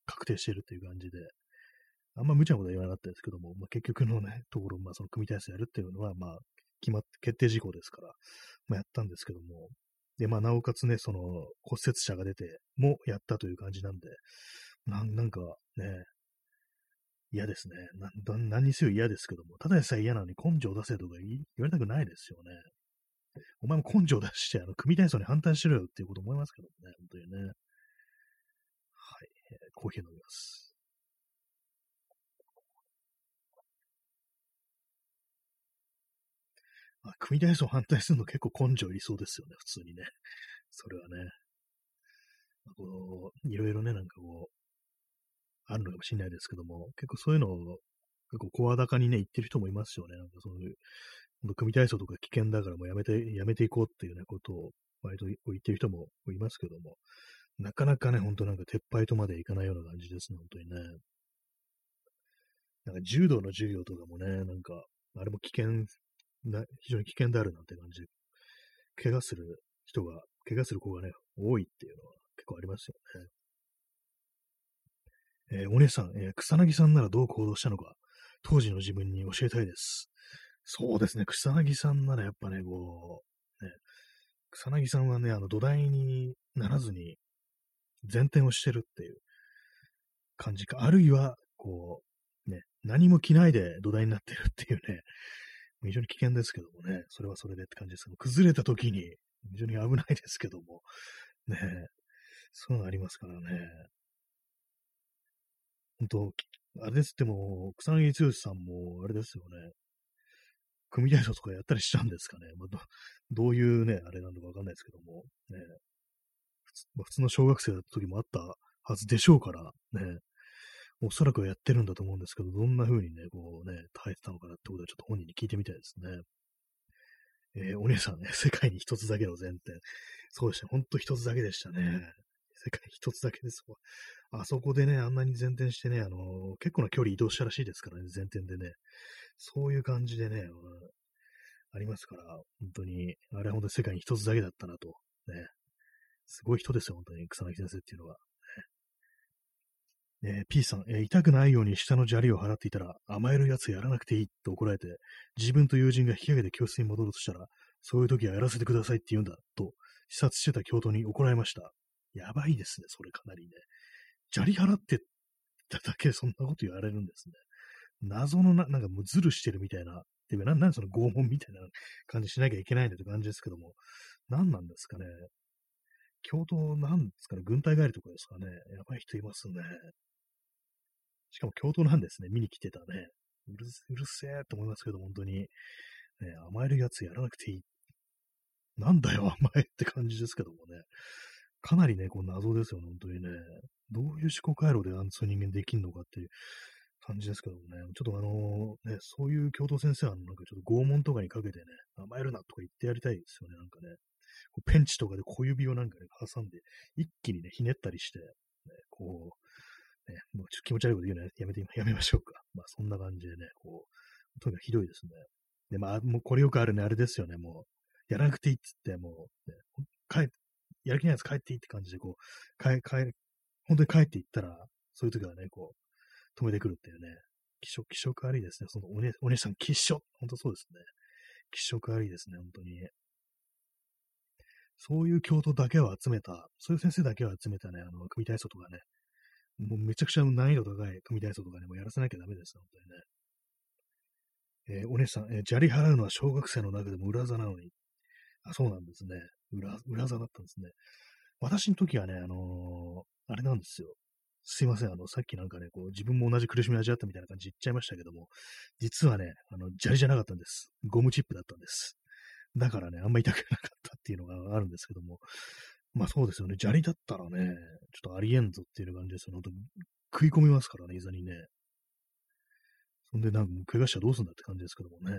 Speaker 1: 確定してるっていう感じで、あんま無茶なことは言わなかったですけども、まあ、結局のね、ところ、まあ、その組体操やるっていうのは、まあ、決まって、決定事項ですから、まあ、やったんですけども、で、まあ、なおかつね、その、骨折者が出てもやったという感じなんで、ななんかね、嫌ですね。な何にせよ嫌ですけども、ただでさえ嫌なのに根性出せとか言われたくないですよね。お前も根性出して、あの、組体操に反対しろよっていうこと思いますけどもね、本当にね。はい、えー、コーヒー飲みます。あ、組体操反対するの結構根性いりそうですよね、普通にね。それはね。まあ、こう、いろいろね、なんかこう、あるのかもしれないですけども、結構そういうのを、結構声高にね、言ってる人もいますよね。なんかそういう、組体操とか危険だからもうやめて、やめていこうっていうね、ことを、割と言ってる人もいますけども、なかなかね、ほんとなんか撤廃とまでいかないような感じですね、本当にね。なんか柔道の授業とかもね、なんか、あれも危険な、非常に危険であるなんて感じで、怪我する人が、怪我する子がね、多いっていうのは結構ありますよね。えー、お姉さん、えー、草薙さんならどう行動したのか、当時の自分に教えたいです。そうですね、草薙さんならやっぱね、こう、ね、草薙さんはね、あの土台にならずに前転をしてるっていう感じか、あるいは、こう、ね、何も着ないで土台になってるっていうね、非常に危険ですけどもね、それはそれでって感じですけど、崩れた時に非常に危ないですけども、ね、そういうのありますからね。本当あれですっても、草薙剛さんも、あれですよね、組体操とかやったりしちゃうんですかね。まあ、どどういうね、あれなのかわかんないですけども、ね、普通まあ、普通の小学生だった時もあったはずでしょうから、ね、おそらくはやってるんだと思うんですけど、どんな風にね、こうね、耐えてたのかなってことはちょっと本人に聞いてみたいですね。えー、お姉さんね、世界に一つだけの前提。そうでしたね、ほんと一つだけでしたね。世界一つだけですわ。あそこでね、あんなに前転してね、あの、結構な距離移動したらしいですからね、前転でね。そういう感じでね、ありますから、本当に、あれは本当に世界に一つだけだったなと。ね。すごい人ですよ、本当に、草薙先生っていうのは。えー、P さん、え、痛くないように下の砂利を払っていたら、甘えるやつやらなくていいと怒られて、自分と友人が引き上げて教室に戻るとしたら、そういう時はやらせてくださいって言うんだ、と、視察してた教頭に怒られました。やばいですね、それかなりね。砂利払ってただけでそんなこと言われるんですね。謎のな、なんかもうズルしてるみたいな、っていうか、なんその拷問みたいな感じしなきゃいけないんだって感じですけども、何なんですかね。教頭なんですかね、軍隊帰りとかですかね。やばい人いますね。しかも京都なんですね。見に来てたね。うるうるせえと思いますけど、本当に。ね、甘えるやつやらなくていい。なんだよ、甘えって感じですけどもね。かなりね、こう謎ですよね、本当にね。どういう思考回路であんそう人間できんのかっていう感じですけどもね。ちょっとあのね、そういう教頭先生はなんかちょっと拷問とかにかけてね、甘えるなとか言ってやりたいですよね、なんかね。こうペンチとかで小指をなんかね、挟んで、一気にね、ひねったりして、ね、こう、ね、もうちょっと気持ち悪いこと言うのやめて、やめましょうか。まあそんな感じでね、こう、とにかくひどいですね。で、まあ、もうこれよくあるね、あれですよね、もう、やらなくていいっつって、もう、ね、帰やる気ないやつ帰っていいって感じで、こう、帰、帰、本当に帰っていったら、そういう時はね、こう、止めてくるっていうね、気色、気色悪いですね。そのお姉、お姉さん、気色、本当そうですね。気色悪いですね、本当に。そういう教徒だけを集めた、そういう先生だけを集めたね、あの、組体操とかね、もうめちゃくちゃ難易度高い組体操とかね、もうやらせなきゃダメです、本当にね。えー、お姉さん、えー、砂利払うのは小学生の中でも裏座なのに。あ、そうなんですね。裏、裏座だったんですね。私の時はね、あのー、あれなんですよ。すいません、あの、さっきなんかね、こう、自分も同じ苦しみを味わったみたいな感じ言っちゃいましたけども、実はね、あの、砂利じゃなかったんです。ゴムチップだったんです。だからね、あんまり痛くなかったっていうのがあるんですけども、まあそうですよね。砂利だったらね、ちょっとありえんぞっていう感じですよ。本当食い込みますからね、いざにね。そんでなんか怪我したらどうすんだって感じですけどもね。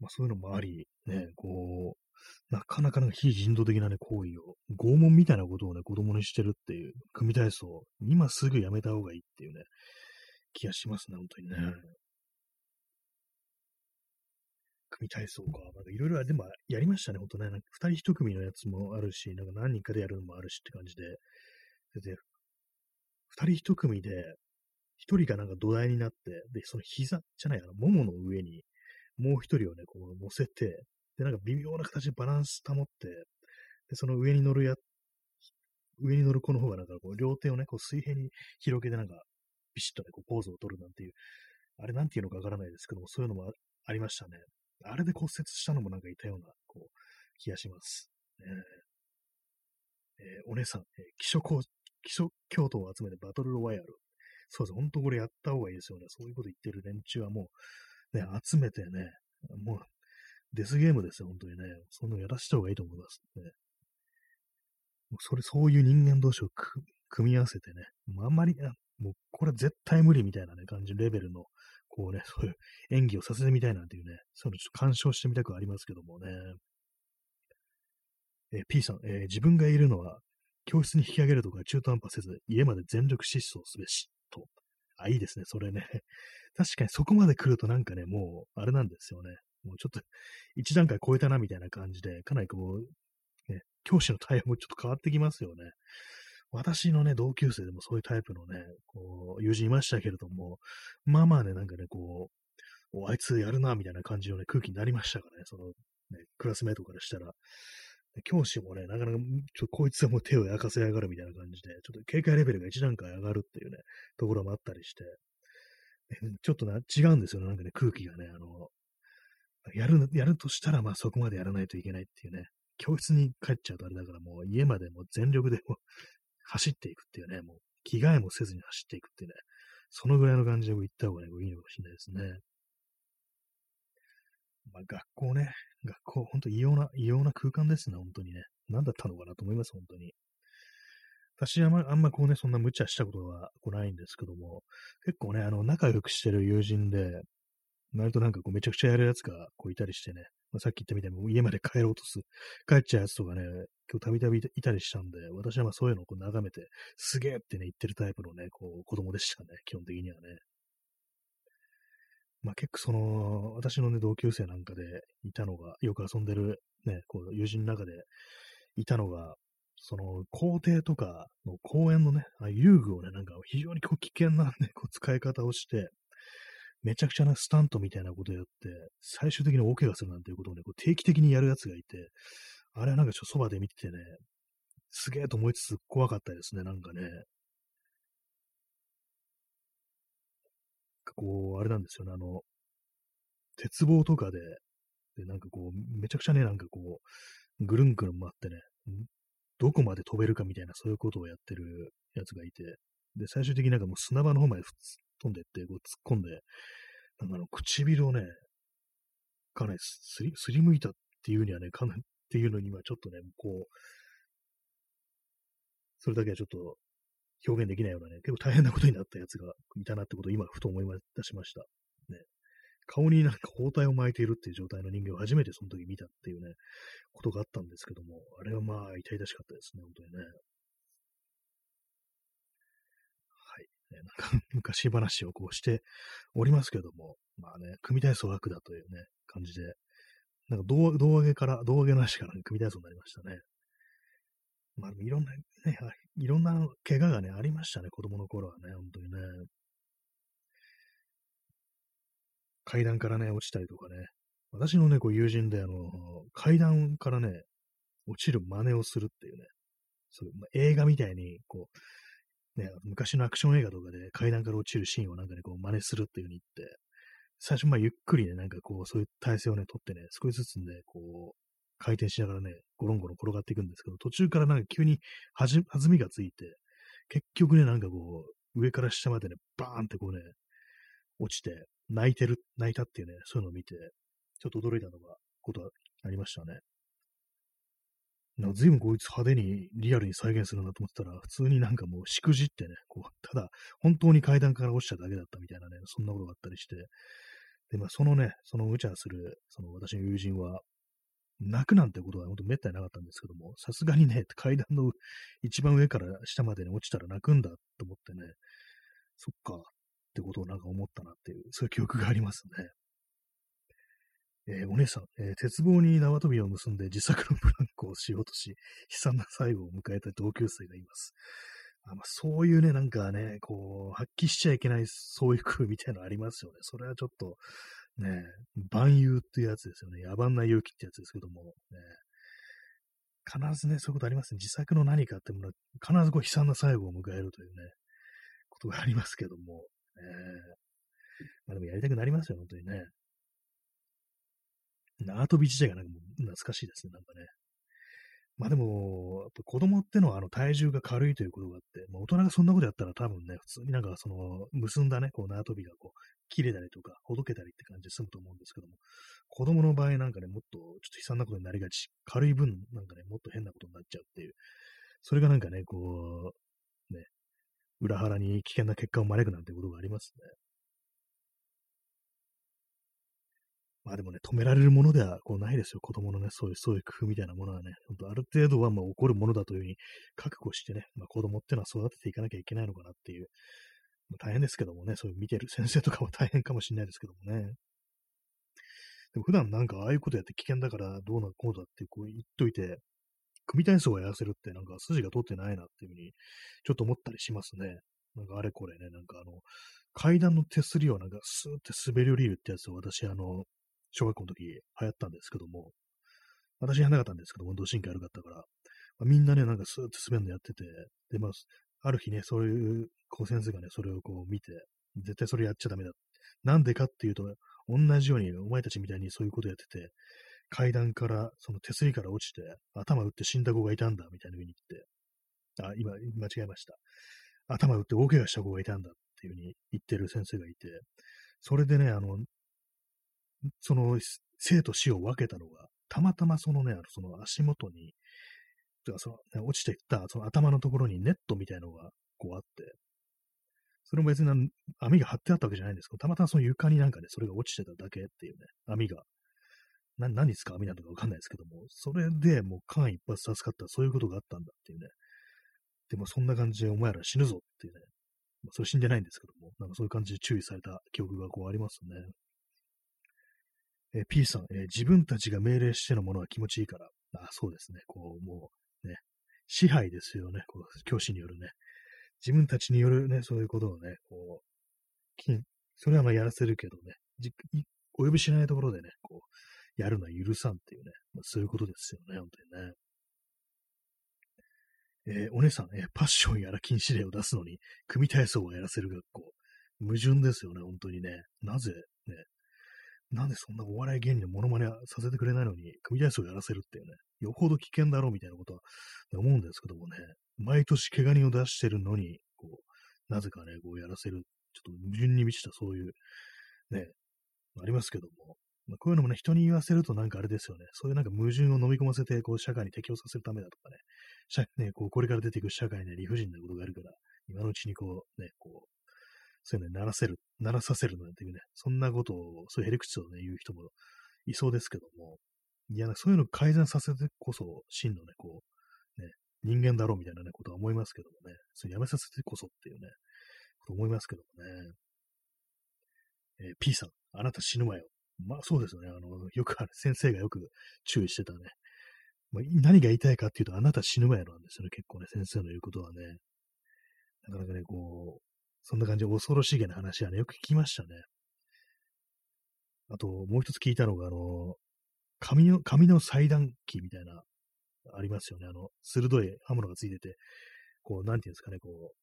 Speaker 1: まあそういうのもあり、ね、こう、なかなかなんか非人道的なね、行為を、拷問みたいなことをね、子供にしてるっていう、組体操、今すぐやめた方がいいっていうね、気がしますね、本当にね。組体操か。なんかいろいろ、でもやりましたね、ほんとね。なんか二人一組のやつもあるし、なんか何人かでやるのもあるしって感じで。で、二人一組で、一人がなんか土台になって、で、その膝じゃない、あの、ももの上に、もう一人をね、こう乗せて、で、なんか微妙な形でバランス保って、で、その上に乗るや、上に乗る子の方がなんかこう両手をね、こう水平に広げてなんか、ビシッとね、こうポーズを取るなんていう、あれなんていうのかわからないですけども、そういうのもありましたね。あれで骨折したのもなんかいたような、こう、気がします。ねえー、お姉さん、えー、基礎基礎教徒を集めてバトルロワイヤル。そうです。本当これやった方がいいですよね。そういうこと言ってる連中はもう、ね、集めてね、もう、デスゲームですよ、本当にね。そんなのやらした方がいいと思いますね。もうそれ、そういう人間同士を組み合わせてね、もうあんまり、もうこれ絶対無理みたいなね、感じ、レベルのこうね、そういう演技をさせてみたいなんていうね、そういうのちょっと鑑賞してみたくありますけどもね。えー、P さん、えー、自分がいるのは、教室に引き上げるとか中途半端せず、家まで全力疾走すべし、と。あ、いいですね、それね。確かにそこまで来るとなんかね、もう、あれなんですよね。もうちょっと、一段階超えたな、みたいな感じで、かなりこう、ね、教師の対応もちょっと変わってきますよね。私のね、同級生でもそういうタイプのね、こう、友人いましたけれども、まあまあね、なんかね、こう、あいつやるな、みたいな感じのね、空気になりましたからね、その、ね、クラスメイトからしたら。教師もね、なかなか、ちょっとこいつはもう手を焼かせやがるみたいな感じで、ちょっと警戒レベルが一段階上がるっていうね、ところもあったりして、ちょっとな、違うんですよね、なんかね、空気がね、あの、やる、やるとしたら、まあそこまでやらないといけないっていうね、教室に帰っちゃうとあれだからもう家までもう全力でも走っていくっていうね、もう着替えもせずに走っていくっていうね、そのぐらいの感じで行った方がね、いいのかもしれないですね。まあ、学校ね、学校、ほんと異様な、異様な空間ですね、本当にね。何だったのかなと思います、本当に。私はあまあんまこうね、そんな無茶したことはこないんですけども、結構ね、あの、仲良くしてる友人で、割となんかこうめちゃくちゃやるやつがこういたりしてね、まあ、さっき言ったみたいに家まで帰ろうとする、帰っちゃうやつとかね、今日たびたびいたりしたんで、私はまあそういうのをこう眺めて、すげえってね、言ってるタイプのね、こう子供でしたね、基本的にはね。まあ結構その、私のね、同級生なんかでいたのが、よく遊んでるね、こう友人の中でいたのが、その校庭とかの公園のね、あ遊具をね、なんか非常にこう危険なね、こう使い方をして、めちゃくちゃなスタントみたいなことやって、最終的に大怪我するなんていうことをね、こう定期的にやるやつがいて、あれはなんかちょっとそばで見ててね、すげえと思いつつ怖かったですね、なんかね。こう、あれなんですよね、あの、鉄棒とかで、で、なんかこう、めちゃくちゃね、なんかこう、ぐるんぐるん回ってね、どこまで飛べるかみたいな、そういうことをやってるやつがいて、で、最終的になんかもう砂場の方まで飛んでって、こう突っ込んで、なんかあの、唇をね、かなりすり、すりむいたっていうにはね、かなりっていうのにはちょっとね、こう、それだけはちょっと表現できないようなね、結構大変なことになったやつがいたなってことを今、ふと思い出しました。ね。顔になんか包帯を巻いているっていう状態の人間を初めてその時見たっていうね、ことがあったんですけども、あれはまあ、痛々しかったですね、本当にね。はい。ね、なんか昔話をこうしておりますけども、まあね、組体操学だというね、感じで、なんか胴上げから、胴上げなしからね組体操になりましたね。まあ、いろんな、ね、いろんな怪我がね、ありましたね、子供の頃はね、本当にね。階段からね、落ちたりとかね。私のね、こう友人で、あの、階段からね、落ちる真似をするっていうね、そう、まあ、映画みたいに、こう、ね、昔のアクション映画とかで階段から落ちるシーンをなんかね、こう真似するっていう風に言って、最初、まあ、ゆっくりね、なんかこう、そういう体勢をね、取ってね、少しずつね、こう、回転しながらね、ゴロンゴロン転がっていくんですけど、途中からなんか急に弾みがついて、結局ね、なんかこう、上から下までね、バーンってこうね、落ちて、泣いてる、泣いたっていうね、そういうのを見て、ちょっと驚いたのが、ことはありましたね。なんか随分こいつ派手にリアルに再現するなと思ってたら、普通になんかもうしくじってね、こう、ただ、本当に階段から落ちただけだったみたいなね、そんなことがあったりして、で、まあ、そのね、その無茶する、その私の友人は、泣くなんてことは本当めったになかったんですけども、さすがにね、階段の一番上から下までに落ちたら泣くんだと思ってね、そっか、ってことをなんか思ったなっていう、そういう記憶がありますね。えー、お姉さん、えー、鉄棒に縄跳びを結んで自作のブランコをしようとし、悲惨な最後を迎えた同級生がいます。あまあ、そういうね、なんかね、こう、発揮しちゃいけないそういう空みたいなのありますよね。それはちょっと、ね、万有っていうやつですよね。野蛮な勇気ってやつですけども、ね、必ずね、そういうことありますね。自作の何かってものは、必ずこう悲惨な最後を迎えるというね、ことがありますけども、ね、まあでもやりたくなりますよ、本当にね。縄跳び自体がなんかもう懐かしいですね、なんかね。まあでも、っぱ子供ってのはあの体重が軽いということがあって、まあ、大人がそんなことやったら多分ね、普通になんかその結んだね、こう縄跳びがこう切れたりとか、ほどけたりって感じで済むと思うんですけども、子供の場合なんかね、もっとちょっと悲惨なことになりがち、軽い分なんかね、もっと変なことになっちゃうっていう、それがなんかね、こう、ね、裏腹に危険な結果を招くなんてことがありますね。まあでもね、止められるものではこうないですよ。子供のね、そういう、そういう工夫みたいなものはね、本当ある程度はまあ起こるものだというふうに覚悟してね、まあ子供ってのは育てていかなきゃいけないのかなっていう、まあ、大変ですけどもね、そういう見てる 先生とかも大変かもしれないですけどもね。でも普段なんかああいうことやって危険だからどうなこうだってこう言っといて、組体操をやらせるってなんか筋が通ってないなっていうふうにちょっと思ったりしますね。なんかあれこれね、なんかあの、階段の手すりをなんかスーって滑り降りるってやつを私あの、小学校の時流行ったんですけども、私はなかったんですけど、運動神経悪かったから、まあ、みんなね、なんかスーッと滑るのやってて、で、まあ、ある日ね、そういう、こう先生がね、それをこう見て、絶対それやっちゃダメだ。なんでかっていうと、同じようにお前たちみたいにそういうことやってて、階段から、その手すりから落ちて、頭打って死んだ子がいたんだ、みたいな風に言って、あ、今、間違えました。頭打って大怪我した子がいたんだっていう風に言ってる先生がいて、それでね、あの、その生と死を分けたのが、たまたまそのね、その足元に、その、落ちていったその頭のところにネットみたいのがこうあって、それも別に網が張ってあったわけじゃないんですけど、たまたまその床になんかね、それが落ちてただけっていうね、網が。な何ですか網なのかわかんないですけども、それでもう間一髪助かったそういうことがあったんだっていうね。でもそんな感じでお前ら死ぬぞっていうね。まあ、それ死んでないんですけども、なんかそういう感じで注意された記憶がこうありますね。えー、P さん、えー、自分たちが命令してのものは気持ちいいから。あ、そうですね。こう、もう、ね、支配ですよね。こう、教師によるね。自分たちによるね、そういうことをね、こう、それはまあやらせるけどね、じお呼びしないところでね、こう、やるのは許さんっていうね、まあ、そういうことですよね、本当にね。えー、お姉さん、えー、パッションやら禁止令を出すのに、組体操をやらせる学校。矛盾ですよね、本当にね。なぜ、ね、なんでそんなお笑い芸人のモノマネさせてくれないのに、組体操をやらせるっていうね、よほど危険だろうみたいなことは思うんですけどもね、毎年怪我人を出してるのに、こう、なぜかね、こうやらせる、ちょっと矛盾に満ちたそういう、ね、ありますけども、まあ、こういうのもね、人に言わせるとなんかあれですよね、そういうなんか矛盾を飲み込ませて、こう、社会に適応させるためだとかね、社ねこうこれから出ていく社会に、ね、理不尽なことがあるから、今のうちにこう、ね、こう、そういうのにならせる、ならさせるなんていうね、そんなことを、そういうへりくつをね、言う人もいそうですけども、いや、そういうのを改善させてこそ、真のね、こう、ね、人間だろうみたいなね、ことは思いますけどもね、それやめさせてこそっていうね、こと思いますけどもね。えー、P さん、あなた死ぬわよ。まあそうですよね。あの、よくある、先生がよく注意してたね。まあ、何が言いたいかっていうと、あなた死ぬわよなんですよね。結構ね、先生の言うことはね。なかなかね、こう、そんな感じで恐ろしげな話はね、よく聞きましたね。あと、もう一つ聞いたのが、あの、紙の、紙の裁断機みたいな、ありますよね。あの、鋭い刃物がついてて、こう、なんていうんですかね、こう、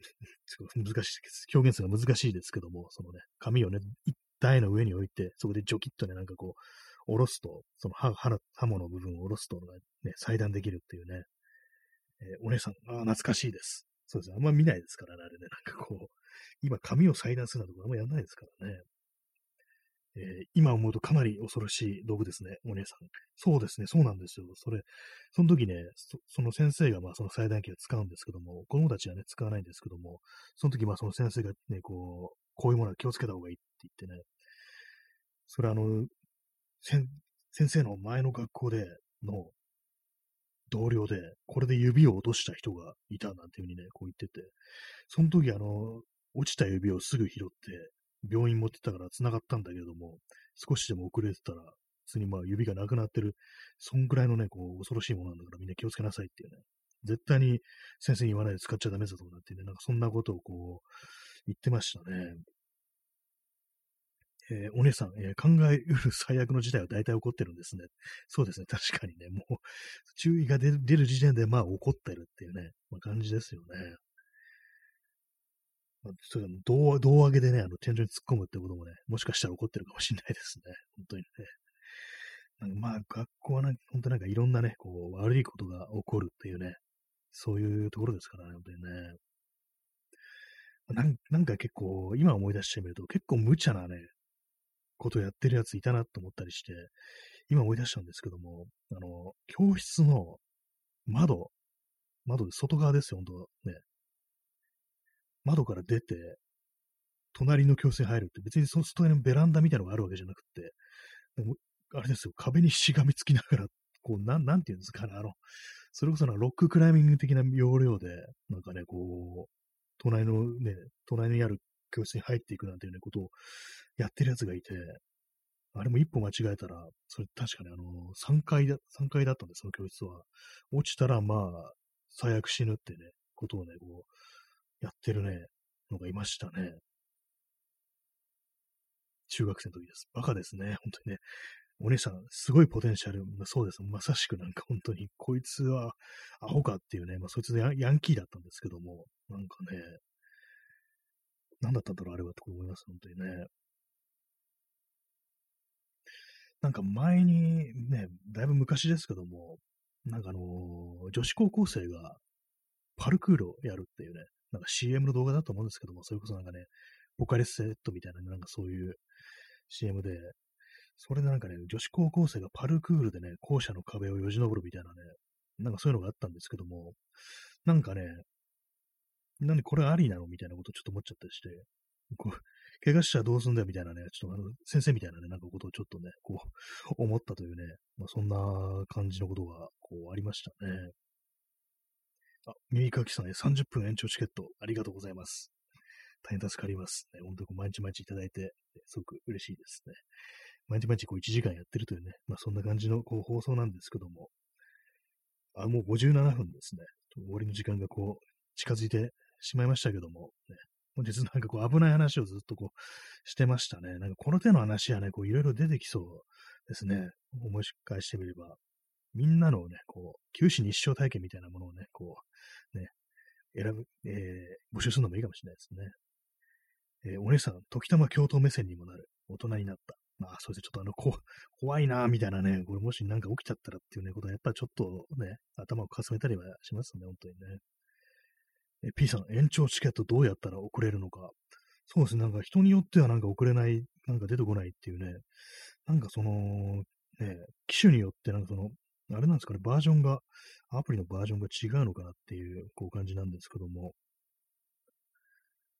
Speaker 1: 難しい、表現するのが難しいですけども、そのね、紙をね、一台の上に置いて、そこでジョキッとね、なんかこう、下ろすと、その刃刃刃物の部分を下ろすと、ね、裁断できるっていうね、えー、お姉さん、ああ懐かしいです。そうです。あんま見ないですからね、あれね。なんかこう、今、紙を裁断するなんてあんまやんないですからね。えー、今思うとかなり恐ろしい道具ですね、お姉さん。そうですね、そうなんですよ。それ、その時ね、そその先生がまあその裁断機を使うんですけども、子供たちはね、使わないんですけども、その時まあその先生がね、こう、こういうものは気をつけた方がいいって言ってね、それあの、先生の前の学校での同僚で、これで指を落とした人がいたなんていうふうにね、こう言ってて、その時あの、落ちた指をすぐ拾って、病院持ってったから繋がったんだけれども、少しでも遅れてたら、普通にまあ指がなくなってる、そんぐらいのね、こう、恐ろしいものなんだからみんな気をつけなさいっていうね、絶対に先生に言わないで使っちゃダメだとかってね、なんかそんなことをこう、言ってましたね。えー、お姉さん、えー、考えうる最悪の事態は大体起こってるんですね。そうですね。確かにね、もう、注意が出る出る時点で、まあ、起こってるっていうね、まあ、感じですよね。まあ、それ胴胴上げでね、あの、天井に突っ込むってこともね、もしかしたら起こってるかもしれないですね。本当にね。なんかまあ、学校はね、本当なんかいろんなね、こう、悪いことが起こるっていうね、そういうところですからね、本当にね。なんなんか結構、今思い出してみると、結構無茶なね、ことやってるやついたなと思ったりして、今思い出したんですけども、あの、教室の窓、窓で外側ですよ、本当ね。窓から出て、隣の教室に入るって、別にその外のベランダみたいなのがあるわけじゃなくて、あれですよ、壁にしがみつきながら、こう、なん、なんていうんですかね、あの、それこそなロッククライミング的な要領で、なんかね、こう、隣のね、隣にある教室に入っていくなんていうね、ことをやってるやつがいて、あれも一歩間違えたら、それ確かにあの、3階だ、3階だったんです、その教室は。落ちたら、まあ、最悪死ぬってね、ことをね、こう、やってるね、のがいましたね。中学生の時です。バカですね、本当にね。お姉さん、すごいポテンシャル、そうです。まさしくなんか本当に、こいつはアホかっていうね、まあそいつヤヤンキーだったんですけども、なんかね、何だったんだろう、あれはって思います、本当にね。なんか前にね、だいぶ昔ですけども、なんかあのー、女子高校生がパルクールをやるっていうね、なんか CM の動画だと思うんですけども、それこそなんかね、ボカレスセットみたいな、なんかそういう CM で、それでなんかね、女子高校生がパルクールでね、校舎の壁をよじ登るみたいなね、なんかそういうのがあったんですけども、なんかね、なんでこれありなのみたいなことをちょっと思っちゃったりして、こう、怪我したらどうすんだよみたいなね、ちょっとあの、先生みたいなね、なんかことをちょっとね、こう、思ったというね、まあ、そんな感じのことが、こう、ありましたね。あ、耳かきさんね、30分延長チケット、ありがとうございます。大変助かります。ね、本当に毎日毎日いただいて、すごく嬉しいですね。毎日毎日こう1時間やってるというね、まあそんな感じのこう放送なんですけども、あ、もう57分ですね。終わりの時間がこう近づいてしまいましたけども、ね、本日なんかこう危ない話をずっとこうしてましたね。なんかこの手の話はね、こういろいろ出てきそうですね。思い返してみれば。みんなのね、こう、九死日生体験みたいなものをね、こう、ね、選ぶ、えー、募集するのもいいかもしれないですね。えー、お姉さん、時たま教頭目線にもなる。大人になった。まあ、そうですね。ちょっとあの、こ怖いなみたいなね、これもしなんか起きちゃったらっていうね、ことは、やっぱちょっとね、頭をかすめたりはしますね、本当にね。え、P さん、延長チケットどうやったら送れるのか。そうですね、なんか人によってはなんか送れない、なんか出てこないっていうね、なんかその、ね、機種によってなんかその、あれなんですかね、バージョンが、アプリのバージョンが違うのかなっていう、こう感じなんですけども、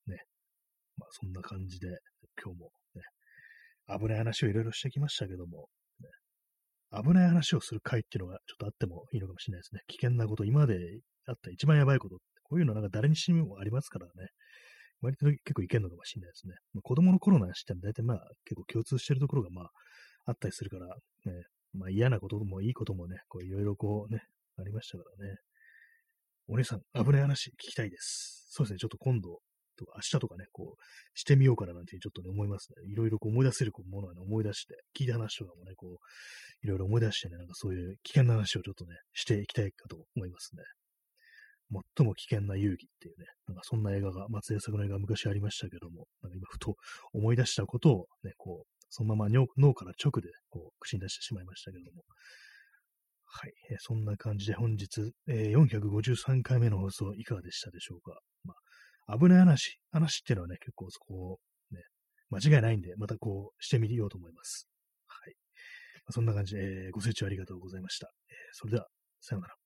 Speaker 1: ね、まあそんな感じで、今日もね、危ない話をいろいろしてきましたけども、ね、危ない話をする回っていうのがちょっとあってもいいのかもしれないですね。危険なこと、今であった一番やばいことこういうのなんか誰にしてもありますからね。割と結構いけるのかもしれないですね。まあ、子供の頃の話って大体まあ結構共通してるところがまああったりするから、ね、まあ嫌なこともいいこともね、こういろいろこうね、ありましたからね。お姉さん、危ない話聞きたいです。そうですね、ちょっと今度とか明日とかね、こうしてみようかななんてちょっとね思いますね。いろいろこう思い出せるものはね、思い出して、聞いた話とかもね、こう、いろいろ思い出してね、なんかそういう危険な話をちょっとね、していきたいかと思いますね。最も危険な遊戯っていうね、なんかそんな映画が、松江作の映画昔ありましたけども、なんか今ふと思い出したことをね、こう、そのまま脳から直でこう口に出してしまいましたけども。はい、え、そんな感じで本日、えー、453回目の放送いかがでしたでしょうか。まあ、危ない話、話っていうのはね、結構そこ、ね、間違いないんで、またこうしてみようと思います。はい。まあ、そんな感じで、えー、ご清聴ありがとうございました。えー、それでは、さようなら。